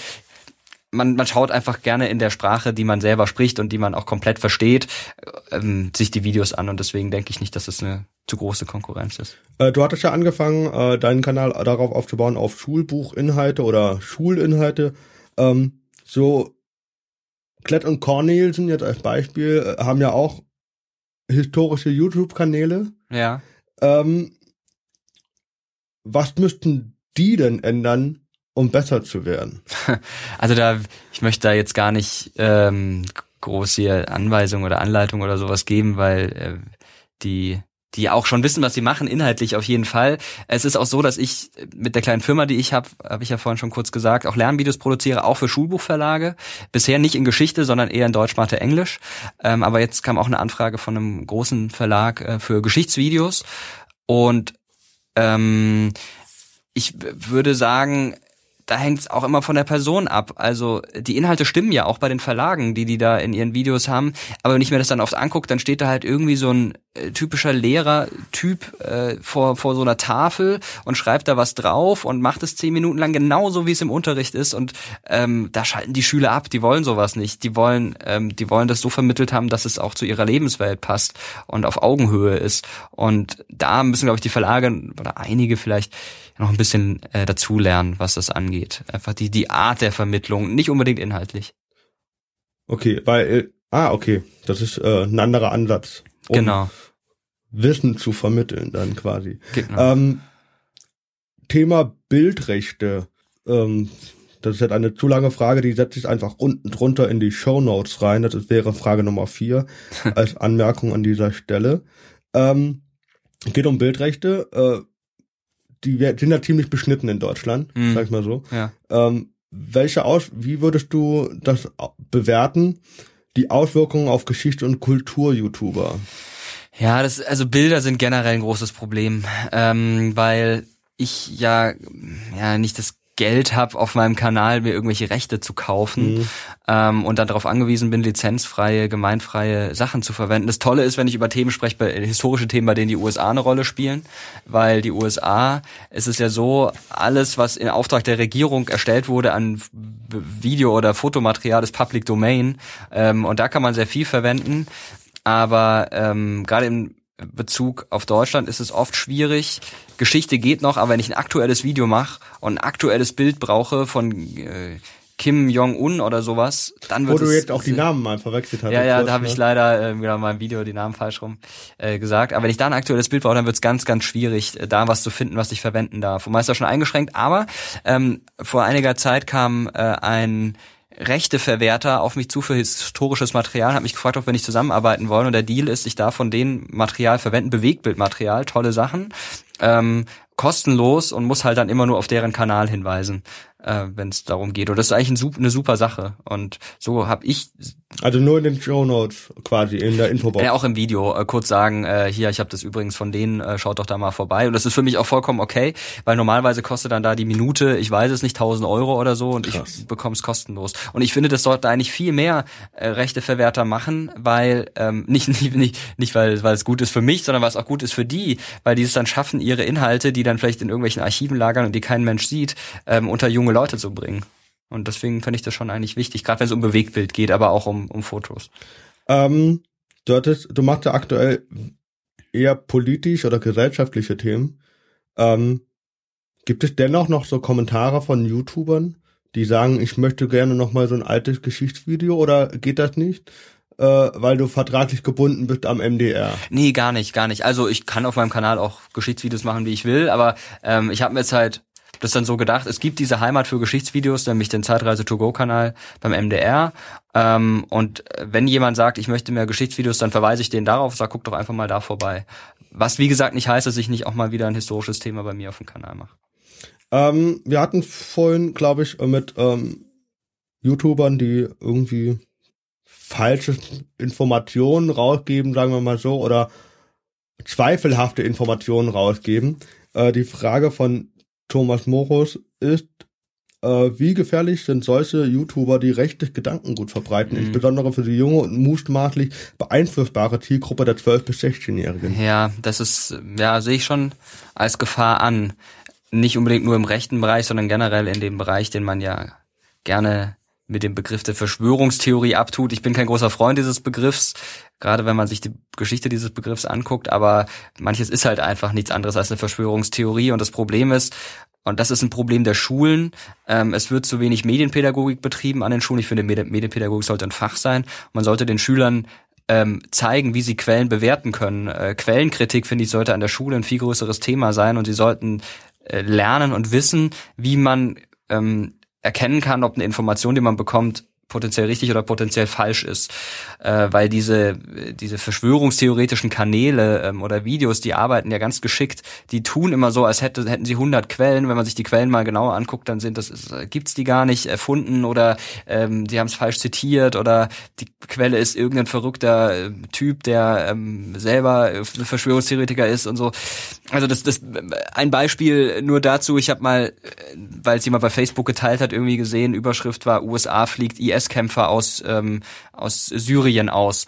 man, man schaut einfach gerne in der Sprache, die man selber spricht und die man auch komplett versteht, ähm, sich die Videos an und deswegen denke ich nicht, dass es eine zu große Konkurrenz ist. Äh, du hattest ja angefangen, äh, deinen Kanal darauf aufzubauen, auf Schulbuchinhalte oder Schulinhalte. Ähm, so Klett und Cornelsen jetzt als Beispiel äh, haben ja auch historische YouTube-Kanäle. Ja. Ähm, was müssten die denn ändern, um besser zu werden? Also da, ich möchte da jetzt gar nicht ähm, groß hier Anweisungen oder Anleitungen oder sowas geben, weil äh, die die auch schon wissen, was sie machen, inhaltlich auf jeden Fall. Es ist auch so, dass ich mit der kleinen Firma, die ich habe, habe ich ja vorhin schon kurz gesagt, auch Lernvideos produziere, auch für Schulbuchverlage. Bisher nicht in Geschichte, sondern eher in Deutsch, Mathe, Englisch. Ähm, aber jetzt kam auch eine Anfrage von einem großen Verlag äh, für Geschichtsvideos. Und ähm, ich würde sagen, da hängt es auch immer von der Person ab. Also die Inhalte stimmen ja auch bei den Verlagen, die die da in ihren Videos haben. Aber wenn ich mir das dann oft angucke, dann steht da halt irgendwie so ein äh, typischer Lehrer-Typ äh, vor, vor so einer Tafel und schreibt da was drauf und macht es zehn Minuten lang genauso, wie es im Unterricht ist. Und ähm, da schalten die Schüler ab. Die wollen sowas nicht. Die wollen, ähm, die wollen das so vermittelt haben, dass es auch zu ihrer Lebenswelt passt und auf Augenhöhe ist. Und da müssen, glaube ich, die Verlage oder einige vielleicht noch ein bisschen äh, dazulernen, was das angeht. Einfach die, die Art der Vermittlung, nicht unbedingt inhaltlich. Okay, weil, äh, ah, okay, das ist äh, ein anderer Ansatz. Um genau. Wissen zu vermitteln dann quasi. Genau. Ähm, Thema Bildrechte. Ähm, das ist jetzt eine zu lange Frage, die setze ich einfach unten drunter in die Show Notes rein. Das wäre Frage Nummer vier als Anmerkung an dieser Stelle. Ähm, geht um Bildrechte. Äh, die sind ja ziemlich beschnitten in Deutschland, mhm. sag ich mal so. Ja. Ähm, welche Aus, wie würdest du das bewerten, die Auswirkungen auf Geschichte und Kultur-YouTuber? Ja, das, also Bilder sind generell ein großes Problem, ähm, weil ich ja, ja nicht das Geld habe, auf meinem Kanal mir irgendwelche Rechte zu kaufen mhm. ähm, und dann darauf angewiesen bin, lizenzfreie, gemeinfreie Sachen zu verwenden. Das Tolle ist, wenn ich über Themen spreche, bei, historische Themen, bei denen die USA eine Rolle spielen, weil die USA, es ist ja so, alles, was in Auftrag der Regierung erstellt wurde an Video- oder Fotomaterial, ist Public Domain ähm, und da kann man sehr viel verwenden. Aber ähm, gerade im Bezug auf Deutschland ist es oft schwierig. Geschichte geht noch, aber wenn ich ein aktuelles Video mache und ein aktuelles Bild brauche von äh, Kim Jong-un oder sowas, dann wird Wo du jetzt auch die Namen mal verwechselt hast. Ja, ja, da habe ne? ich leider äh, genau in meinem Video die Namen falsch rum äh, gesagt. Aber wenn ich da ein aktuelles Bild brauche, dann wird es ganz, ganz schwierig, äh, da was zu finden, was ich verwenden darf. Und meist auch schon eingeschränkt. Aber ähm, vor einiger Zeit kam äh, ein Rechteverwerter auf mich zu für historisches Material, hat mich gefragt, ob wir nicht zusammenarbeiten wollen. Und der Deal ist, ich darf von denen Material verwenden, Bewegtbildmaterial, tolle Sachen, ähm, kostenlos und muss halt dann immer nur auf deren Kanal hinweisen äh, wenn es darum geht. Und das ist eigentlich ein, eine super Sache. Und so habe ich also nur in den Show Notes quasi in der Infobox. Ja, auch im Video äh, kurz sagen, äh, hier, ich habe das übrigens von denen, äh, schaut doch da mal vorbei. Und das ist für mich auch vollkommen okay, weil normalerweise kostet dann da die Minute, ich weiß es nicht, 1000 Euro oder so und Krass. ich bekomme es kostenlos. Und ich finde, das sollte eigentlich viel mehr äh, Rechteverwerter machen, weil ähm, nicht nicht nicht, nicht weil weil es gut ist für mich, sondern weil es auch gut ist für die, weil die es dann schaffen, ihre Inhalte, die dann vielleicht in irgendwelchen Archiven lagern und die kein Mensch sieht, ähm, unter junge Leute zu bringen. Und deswegen fände ich das schon eigentlich wichtig, gerade wenn es um Bewegtbild geht, aber auch um, um Fotos. Ähm, du, hattest, du machst ja aktuell eher politisch oder gesellschaftliche Themen. Ähm, gibt es dennoch noch so Kommentare von YouTubern, die sagen, ich möchte gerne noch mal so ein altes Geschichtsvideo oder geht das nicht? Äh, weil du vertraglich gebunden bist am MDR. Nee, gar nicht, gar nicht. Also ich kann auf meinem Kanal auch Geschichtsvideos machen, wie ich will, aber ähm, ich habe mir jetzt halt das dann so gedacht, es gibt diese Heimat für Geschichtsvideos, nämlich den Zeitreise to go Kanal beim MDR. Ähm, und wenn jemand sagt, ich möchte mehr Geschichtsvideos, dann verweise ich den darauf, sag, guck doch einfach mal da vorbei. Was wie gesagt nicht heißt, dass ich nicht auch mal wieder ein historisches Thema bei mir auf dem Kanal mache. Ähm, wir hatten vorhin, glaube ich, mit ähm, YouTubern, die irgendwie falsche Informationen rausgeben, sagen wir mal so, oder zweifelhafte Informationen rausgeben. Äh, die Frage von Thomas Morus ist, äh, wie gefährlich sind solche YouTuber, die rechtes Gedankengut verbreiten, mhm. insbesondere für die junge und mutmaßlich beeinflussbare Zielgruppe der 12- bis 16-Jährigen? Ja, das ist, ja, sehe ich schon als Gefahr an. Nicht unbedingt nur im rechten Bereich, sondern generell in dem Bereich, den man ja gerne mit dem Begriff der Verschwörungstheorie abtut. Ich bin kein großer Freund dieses Begriffs, gerade wenn man sich die Geschichte dieses Begriffs anguckt, aber manches ist halt einfach nichts anderes als eine Verschwörungstheorie und das Problem ist, und das ist ein Problem der Schulen. Ähm, es wird zu wenig Medienpädagogik betrieben an den Schulen. Ich finde, Medienpädagogik sollte ein Fach sein. Man sollte den Schülern ähm, zeigen, wie sie Quellen bewerten können. Äh, Quellenkritik, finde ich, sollte an der Schule ein viel größeres Thema sein und sie sollten äh, lernen und wissen, wie man ähm, erkennen kann, ob eine Information, die man bekommt, potenziell richtig oder potenziell falsch ist, äh, weil diese diese Verschwörungstheoretischen Kanäle ähm, oder Videos, die arbeiten ja ganz geschickt, die tun immer so, als hätte, hätten sie 100 Quellen. Wenn man sich die Quellen mal genauer anguckt, dann sind das ist, gibt's die gar nicht erfunden oder ähm, die haben es falsch zitiert oder die Quelle ist irgendein verrückter äh, Typ, der ähm, selber äh, Verschwörungstheoretiker ist und so. Also das das ein Beispiel nur dazu. Ich habe mal, äh, weil es jemand bei Facebook geteilt hat, irgendwie gesehen, Überschrift war USA fliegt IS IS-Kämpfer aus, ähm, aus Syrien aus.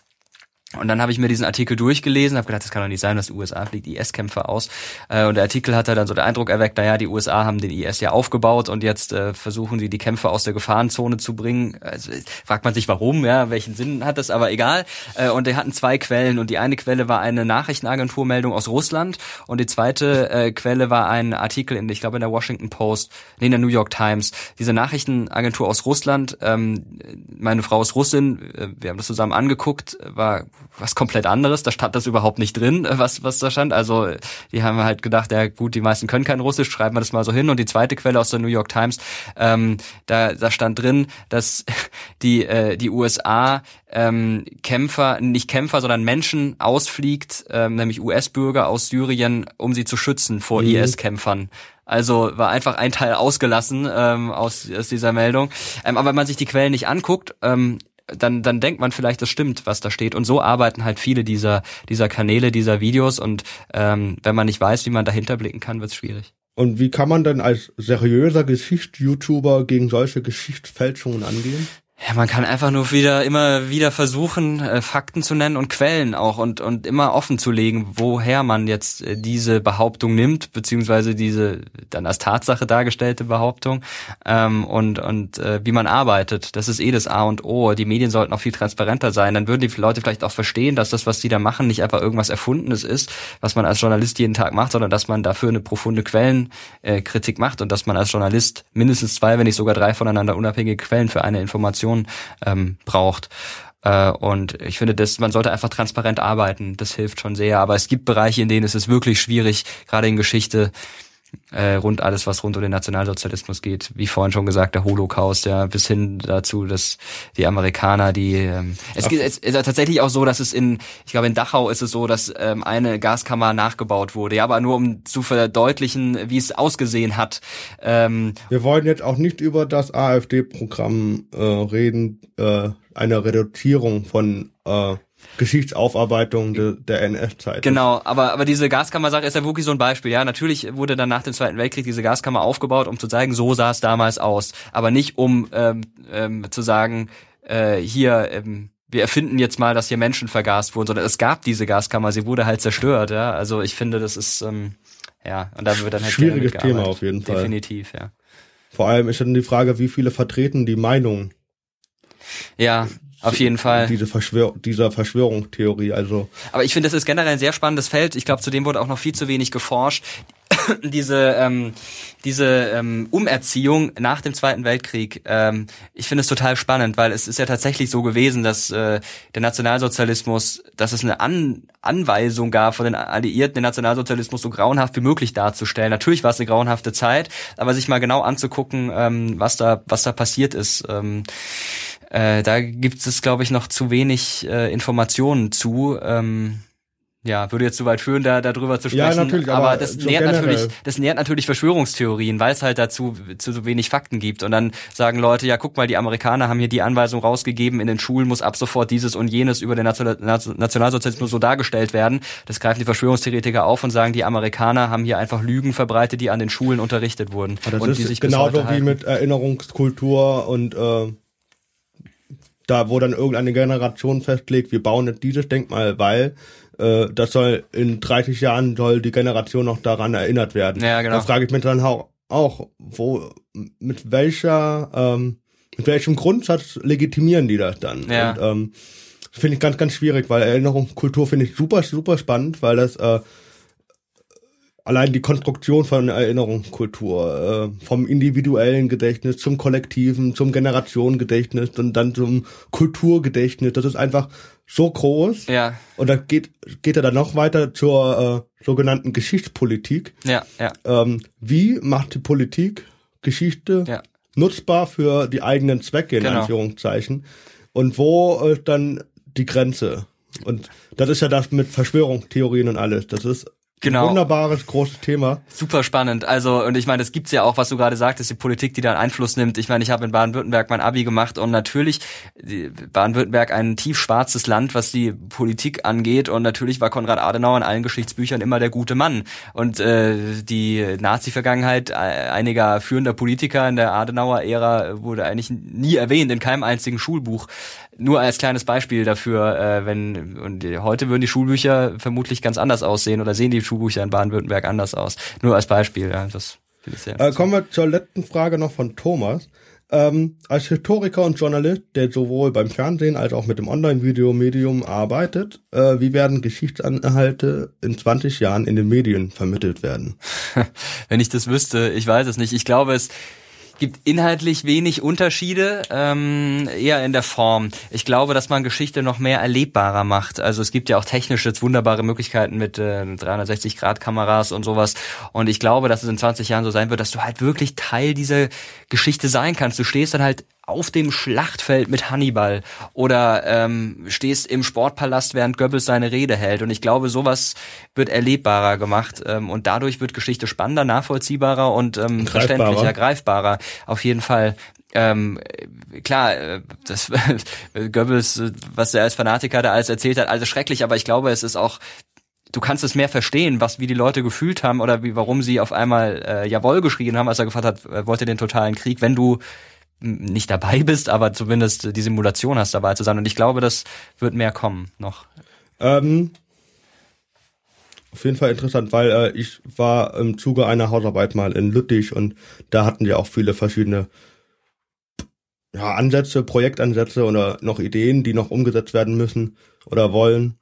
Und dann habe ich mir diesen Artikel durchgelesen, habe gedacht, das kann doch nicht sein, dass die USA fliegt IS-Kämpfer aus. Äh, und der Artikel hat dann so den Eindruck erweckt, naja, die USA haben den IS ja aufgebaut und jetzt äh, versuchen sie die Kämpfer aus der Gefahrenzone zu bringen. Also fragt man sich warum, ja, welchen Sinn hat das, aber egal. Äh, und die hatten zwei Quellen und die eine Quelle war eine Nachrichtenagenturmeldung aus Russland und die zweite äh, Quelle war ein Artikel in, ich glaube in der Washington Post, nee, in der New York Times. Diese Nachrichtenagentur aus Russland, ähm, meine Frau ist Russin, äh, wir haben das zusammen angeguckt, war was komplett anderes. Da stand das überhaupt nicht drin, äh, was, was da stand. Also die haben halt gedacht, ja gut, die meisten können kein Russisch, schreiben wir das mal so hin. Und die zweite Quelle aus der New York Times, ähm, da, da stand drin, dass die, äh, die USA ähm, Kämpfer, nicht Kämpfer, sondern Menschen ausfliegt, ähm, nämlich US-Bürger aus Syrien, um sie zu schützen vor mhm. IS-Kämpfern. Also war einfach ein Teil ausgelassen ähm, aus, aus dieser Meldung. Ähm, aber wenn man sich die Quellen nicht anguckt, ähm, dann, dann denkt man vielleicht, das stimmt, was da steht. Und so arbeiten halt viele dieser, dieser Kanäle, dieser Videos. Und ähm, wenn man nicht weiß, wie man dahinter blicken kann, wird es schwierig. Und wie kann man denn als seriöser Geschichts-YouTuber gegen solche Geschichtsfälschungen angehen? Ja, man kann einfach nur wieder immer wieder versuchen, äh, Fakten zu nennen und Quellen auch und und immer offen zu legen, woher man jetzt äh, diese Behauptung nimmt, beziehungsweise diese dann als Tatsache dargestellte Behauptung ähm, und und äh, wie man arbeitet. Das ist eh das A und O. Die Medien sollten auch viel transparenter sein. Dann würden die Leute vielleicht auch verstehen, dass das, was die da machen, nicht einfach irgendwas Erfundenes ist, was man als Journalist jeden Tag macht, sondern dass man dafür eine profunde Quellenkritik äh, macht und dass man als Journalist mindestens zwei, wenn nicht sogar drei voneinander unabhängige Quellen für eine Information Informationen ähm, braucht. Äh, und ich finde, dass man sollte einfach transparent arbeiten. Das hilft schon sehr. Aber es gibt Bereiche, in denen ist es wirklich schwierig, gerade in Geschichte, äh, rund alles, was rund um den Nationalsozialismus geht. Wie vorhin schon gesagt, der Holocaust, ja, bis hin dazu, dass die Amerikaner, die ähm, es, geht, es ist tatsächlich auch so, dass es in, ich glaube in Dachau ist es so, dass ähm, eine Gaskammer nachgebaut wurde, ja, aber nur um zu verdeutlichen, wie es ausgesehen hat. Ähm, Wir wollen jetzt auch nicht über das AfD-Programm äh, reden, äh, eine Reduzierung von äh, Geschichtsaufarbeitung de, der NS-Zeit. Genau, aber, aber diese Gaskammer-Sache ist ja wirklich so ein Beispiel. Ja, natürlich wurde dann nach dem Zweiten Weltkrieg diese Gaskammer aufgebaut, um zu zeigen, so sah es damals aus. Aber nicht um ähm, ähm, zu sagen, äh, hier, ähm, wir erfinden jetzt mal, dass hier Menschen vergast wurden, sondern es gab diese Gaskammer, sie wurde halt zerstört. Ja, also ich finde, das ist ähm, ja und da wird dann halt schwieriges Thema auf jeden Fall. Definitiv, ja. Vor allem ist dann die Frage, wie viele vertreten die Meinung. Ja, auf jeden Fall. Diese Verschwör dieser Verschwörungstheorie, also. Aber ich finde, das ist generell ein sehr spannendes Feld. Ich glaube, zu dem wurde auch noch viel zu wenig geforscht. diese ähm, diese ähm, Umerziehung nach dem Zweiten Weltkrieg, ähm, ich finde es total spannend, weil es ist ja tatsächlich so gewesen, dass äh, der Nationalsozialismus, dass es eine An Anweisung gab von den Alliierten, den Nationalsozialismus so grauenhaft wie möglich darzustellen. Natürlich war es eine grauenhafte Zeit, aber sich mal genau anzugucken, ähm, was da was da passiert ist. Ähm, äh, da gibt es, glaube ich, noch zu wenig äh, Informationen zu. Ähm, ja, würde jetzt zu weit führen, da darüber zu sprechen. Ja, natürlich, aber, aber das so nährt generell. natürlich, das nährt natürlich Verschwörungstheorien, weil es halt dazu zu so wenig Fakten gibt. Und dann sagen Leute, ja, guck mal, die Amerikaner haben hier die Anweisung rausgegeben, in den Schulen muss ab sofort dieses und jenes über den Nationalsozialismus so dargestellt werden. Das greifen die Verschwörungstheoretiker auf und sagen, die Amerikaner haben hier einfach Lügen verbreitet, die an den Schulen unterrichtet wurden. Ja, das und ist die sich genauso wie mit Erinnerungskultur und äh, da, wo dann irgendeine Generation festlegt, wir bauen jetzt dieses Denkmal, weil äh, das soll in 30 Jahren soll die Generation noch daran erinnert werden. Ja, genau. Da frage ich mich dann auch, auch wo, mit welcher, ähm, mit welchem Grundsatz legitimieren die das dann? Ja. Und, ähm, finde ich ganz, ganz schwierig, weil Erinnerungskultur finde ich super, super spannend, weil das äh, allein die Konstruktion von Erinnerungskultur, äh, vom individuellen Gedächtnis zum kollektiven, zum Generationengedächtnis und dann zum Kulturgedächtnis, das ist einfach so groß. Ja. Und da geht, geht er dann noch weiter zur äh, sogenannten Geschichtspolitik. Ja, ja. Ähm, wie macht die Politik Geschichte ja. nutzbar für die eigenen Zwecke, in genau. Anführungszeichen? Und wo ist dann die Grenze? Und das ist ja das mit Verschwörungstheorien und alles. Das ist Genau. Wunderbares, großes Thema. Super spannend. Also, und ich meine, das gibt's ja auch, was du gerade sagtest, die Politik, die dann Einfluss nimmt. Ich meine, ich habe in Baden-Württemberg mein Abi gemacht und natürlich Baden-Württemberg ein tiefschwarzes Land, was die Politik angeht. Und natürlich war Konrad Adenauer in allen Geschichtsbüchern immer der gute Mann. Und äh, die Nazi-Vergangenheit äh, einiger führender Politiker in der Adenauer-Ära wurde eigentlich nie erwähnt, in keinem einzigen Schulbuch nur als kleines Beispiel dafür, äh, wenn und heute würden die Schulbücher vermutlich ganz anders aussehen oder sehen die Schulbücher in Baden-Württemberg anders aus. Nur als Beispiel, ja, das finde ich sehr. Äh, kommen wir zur letzten Frage noch von Thomas. Ähm, als Historiker und Journalist, der sowohl beim Fernsehen als auch mit dem Online-Video-Medium arbeitet, äh, wie werden Geschichtsanhalte in 20 Jahren in den Medien vermittelt werden? Wenn ich das wüsste, ich weiß es nicht. Ich glaube, es gibt inhaltlich wenig Unterschiede, ähm, eher in der Form. Ich glaube, dass man Geschichte noch mehr erlebbarer macht. Also es gibt ja auch technisch jetzt wunderbare Möglichkeiten mit äh, 360-Grad-Kameras und sowas. Und ich glaube, dass es in 20 Jahren so sein wird, dass du halt wirklich Teil dieser Geschichte sein kannst. Du stehst dann halt auf dem Schlachtfeld mit Hannibal oder ähm, stehst im Sportpalast, während Goebbels seine Rede hält. Und ich glaube, sowas wird erlebbarer gemacht ähm, und dadurch wird Geschichte spannender, nachvollziehbarer und ähm, verständlicher, greifbarer. Auf jeden Fall. Ähm, klar, äh, das Goebbels, was er als Fanatiker da alles erzählt hat, alles schrecklich, aber ich glaube, es ist auch du kannst es mehr verstehen, was wie die Leute gefühlt haben oder wie warum sie auf einmal äh, Jawohl geschrien haben, als er gefragt hat, äh, wollt ihr den totalen Krieg, wenn du nicht dabei bist, aber zumindest die Simulation hast dabei zu sein. Und ich glaube, das wird mehr kommen noch. Ähm, auf jeden Fall interessant, weil äh, ich war im Zuge einer Hausarbeit mal in Lüttich und da hatten wir auch viele verschiedene ja, Ansätze, Projektansätze oder noch Ideen, die noch umgesetzt werden müssen oder wollen,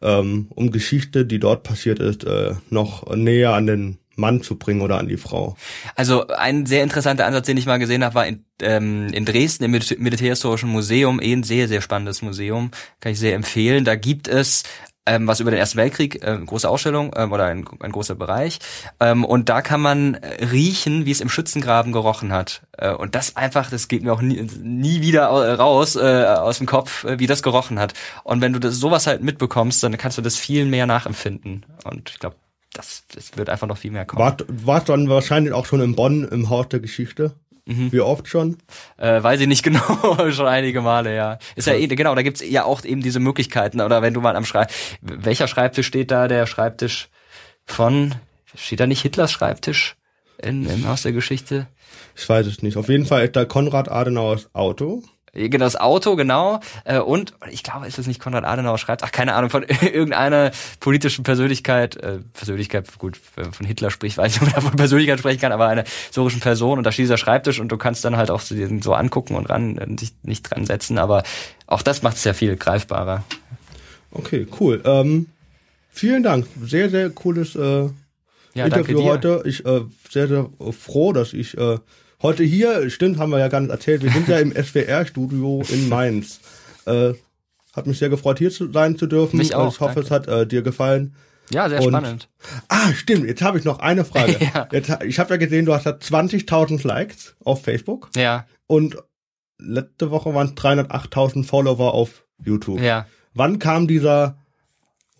ähm, um Geschichte, die dort passiert ist, äh, noch näher an den Mann zu bringen oder an die Frau. Also ein sehr interessanter Ansatz, den ich mal gesehen habe, war in, ähm, in Dresden im Militärhistorischen Museum, eh ein sehr, sehr spannendes Museum, kann ich sehr empfehlen. Da gibt es ähm, was über den Ersten Weltkrieg, äh, große Ausstellung ähm, oder ein, ein großer Bereich. Ähm, und da kann man riechen, wie es im Schützengraben gerochen hat. Äh, und das einfach, das geht mir auch nie, nie wieder raus äh, aus dem Kopf, äh, wie das gerochen hat. Und wenn du das, sowas halt mitbekommst, dann kannst du das viel mehr nachempfinden. Und ich glaube, das, das wird einfach noch viel mehr kommen. Wart, warst dann wahrscheinlich auch schon in Bonn im Haus der Geschichte? Mhm. Wie oft schon? Äh, weiß ich nicht genau, schon einige Male, ja. Ist ja, ja eh, genau, da gibt's ja auch eben diese Möglichkeiten. Oder wenn du mal am Schreib, welcher Schreibtisch steht da? Der Schreibtisch von, steht da nicht Hitlers Schreibtisch in, im Haus der Geschichte? Ich weiß es nicht. Auf jeden Fall ist da Konrad Adenauers Auto. Genau, das Auto, genau. Äh, und ich glaube, ist das nicht Konrad Adenauer schreibt, ach, keine Ahnung, von irgendeiner politischen Persönlichkeit, äh, Persönlichkeit, gut, wenn man von Hitler spricht, weiß ich nicht, ob man von Persönlichkeit sprechen kann, aber einer historischen Person und da steht dieser Schreibtisch und du kannst dann halt auch so angucken und ran, äh, dich nicht dran setzen, aber auch das macht es ja viel greifbarer. Okay, cool. Ähm, vielen Dank. Sehr, sehr cooles äh, ja, Interview heute. Ich äh, sehr, sehr froh, dass ich äh, heute hier, stimmt, haben wir ja gar nicht erzählt, wir sind ja im SWR-Studio in Mainz. Äh, hat mich sehr gefreut, hier zu sein zu dürfen. Mich auch, ich hoffe, danke. es hat äh, dir gefallen. Ja, sehr Und, spannend. Ah, stimmt. Jetzt habe ich noch eine Frage. ja. Jetzt, ich habe ja gesehen, du hast 20.000 Likes auf Facebook. Ja. Und letzte Woche waren es 308.000 Follower auf YouTube. Ja. Wann kam dieser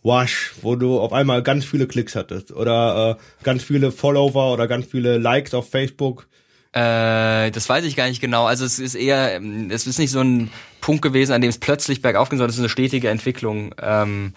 Wash, wo du auf einmal ganz viele Klicks hattest oder äh, ganz viele Follower oder ganz viele Likes auf Facebook? Äh, das weiß ich gar nicht genau. Also es ist eher, ähm, es ist nicht so ein Punkt gewesen, an dem es plötzlich bergauf ging, sondern es ist eine stetige Entwicklung. Ähm,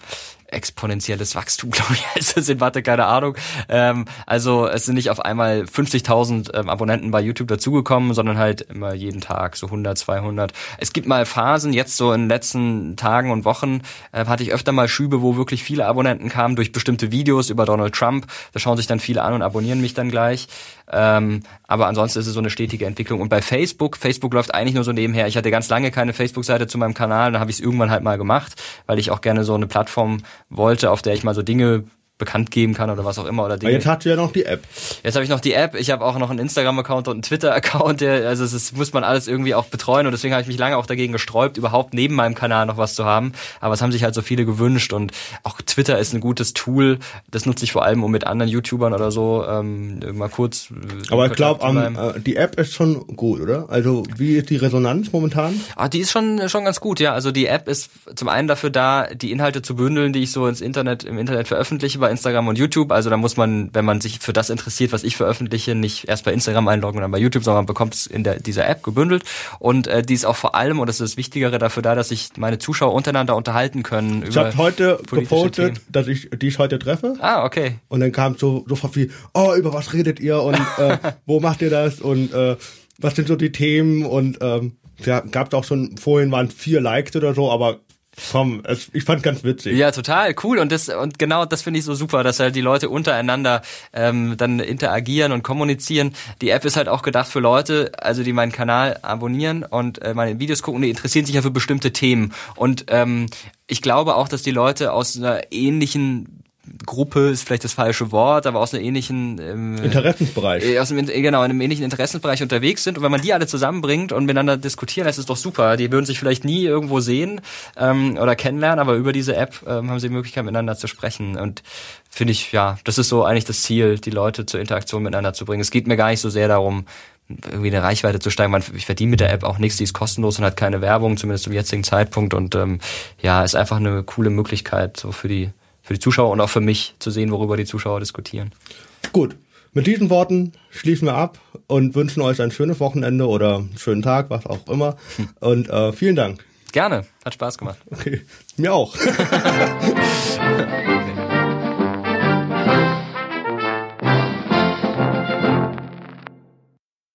exponentielles Wachstum, glaube ich, heißt das in Mathe, keine Ahnung. Ähm, also es sind nicht auf einmal 50.000 ähm, Abonnenten bei YouTube dazugekommen, sondern halt immer jeden Tag so 100, 200. Es gibt mal Phasen, jetzt so in den letzten Tagen und Wochen äh, hatte ich öfter mal Schübe, wo wirklich viele Abonnenten kamen durch bestimmte Videos über Donald Trump. Da schauen sich dann viele an und abonnieren mich dann gleich. Ähm, aber ansonsten ist es so eine stetige Entwicklung. Und bei Facebook, Facebook läuft eigentlich nur so nebenher. Ich hatte ganz lange keine Facebook-Seite zu meinem Kanal, dann habe ich es irgendwann halt mal gemacht, weil ich auch gerne so eine Plattform wollte, auf der ich mal so Dinge bekannt geben kann oder was auch immer. Oder Dinge. Aber jetzt hast du ja noch die App. Jetzt habe ich noch die App. Ich habe auch noch einen Instagram-Account und einen Twitter-Account. Also es muss man alles irgendwie auch betreuen und deswegen habe ich mich lange auch dagegen gesträubt, überhaupt neben meinem Kanal noch was zu haben. Aber es haben sich halt so viele gewünscht und auch Twitter ist ein gutes Tool. Das nutze ich vor allem, um mit anderen YouTubern oder so ähm, mal kurz. Äh, Aber ich glaube, äh, die App ist schon gut, oder? Also wie ist die Resonanz momentan? Ah, die ist schon schon ganz gut, ja. Also die App ist zum einen dafür da, die Inhalte zu bündeln, die ich so ins Internet im Internet veröffentliche bei Instagram und YouTube. Also da muss man, wenn man sich für das interessiert, was ich veröffentliche, nicht erst bei Instagram einloggen und dann bei YouTube, sondern man bekommt es in der, dieser App gebündelt. Und äh, die ist auch vor allem, und das ist das Wichtigere, dafür da, dass sich meine Zuschauer untereinander unterhalten können. Ich habe heute gepostet, Themen. dass ich dich heute treffe. Ah, okay. Und dann kam so sofort viel, oh, über was redet ihr und äh, wo macht ihr das und äh, was sind so die Themen und ähm, ja, gab es auch schon, vorhin waren vier Likes oder so, aber Komm, ich fand ganz witzig. Ja, total cool und das und genau das finde ich so super, dass halt die Leute untereinander ähm, dann interagieren und kommunizieren. Die App ist halt auch gedacht für Leute, also die meinen Kanal abonnieren und äh, meine Videos gucken, die interessieren sich ja für bestimmte Themen und ähm, ich glaube auch, dass die Leute aus einer ähnlichen Gruppe ist vielleicht das falsche Wort, aber aus einem ähnlichen ähm, Interessensbereich. Äh, aus einem, genau, in einem ähnlichen Interessensbereich unterwegs sind. Und wenn man die alle zusammenbringt und miteinander diskutieren, das ist doch super. Die würden sich vielleicht nie irgendwo sehen ähm, oder kennenlernen, aber über diese App ähm, haben sie die Möglichkeit, miteinander zu sprechen. Und finde ich, ja, das ist so eigentlich das Ziel, die Leute zur Interaktion miteinander zu bringen. Es geht mir gar nicht so sehr darum, irgendwie eine Reichweite zu steigen. Ich verdiene mit der App auch nichts, die ist kostenlos und hat keine Werbung, zumindest zum jetzigen Zeitpunkt. Und ähm, ja, ist einfach eine coole Möglichkeit so für die für die Zuschauer und auch für mich zu sehen, worüber die Zuschauer diskutieren. Gut. Mit diesen Worten schließen wir ab und wünschen euch ein schönes Wochenende oder einen schönen Tag, was auch immer. Hm. Und äh, vielen Dank. Gerne, hat Spaß gemacht. Okay, mir auch.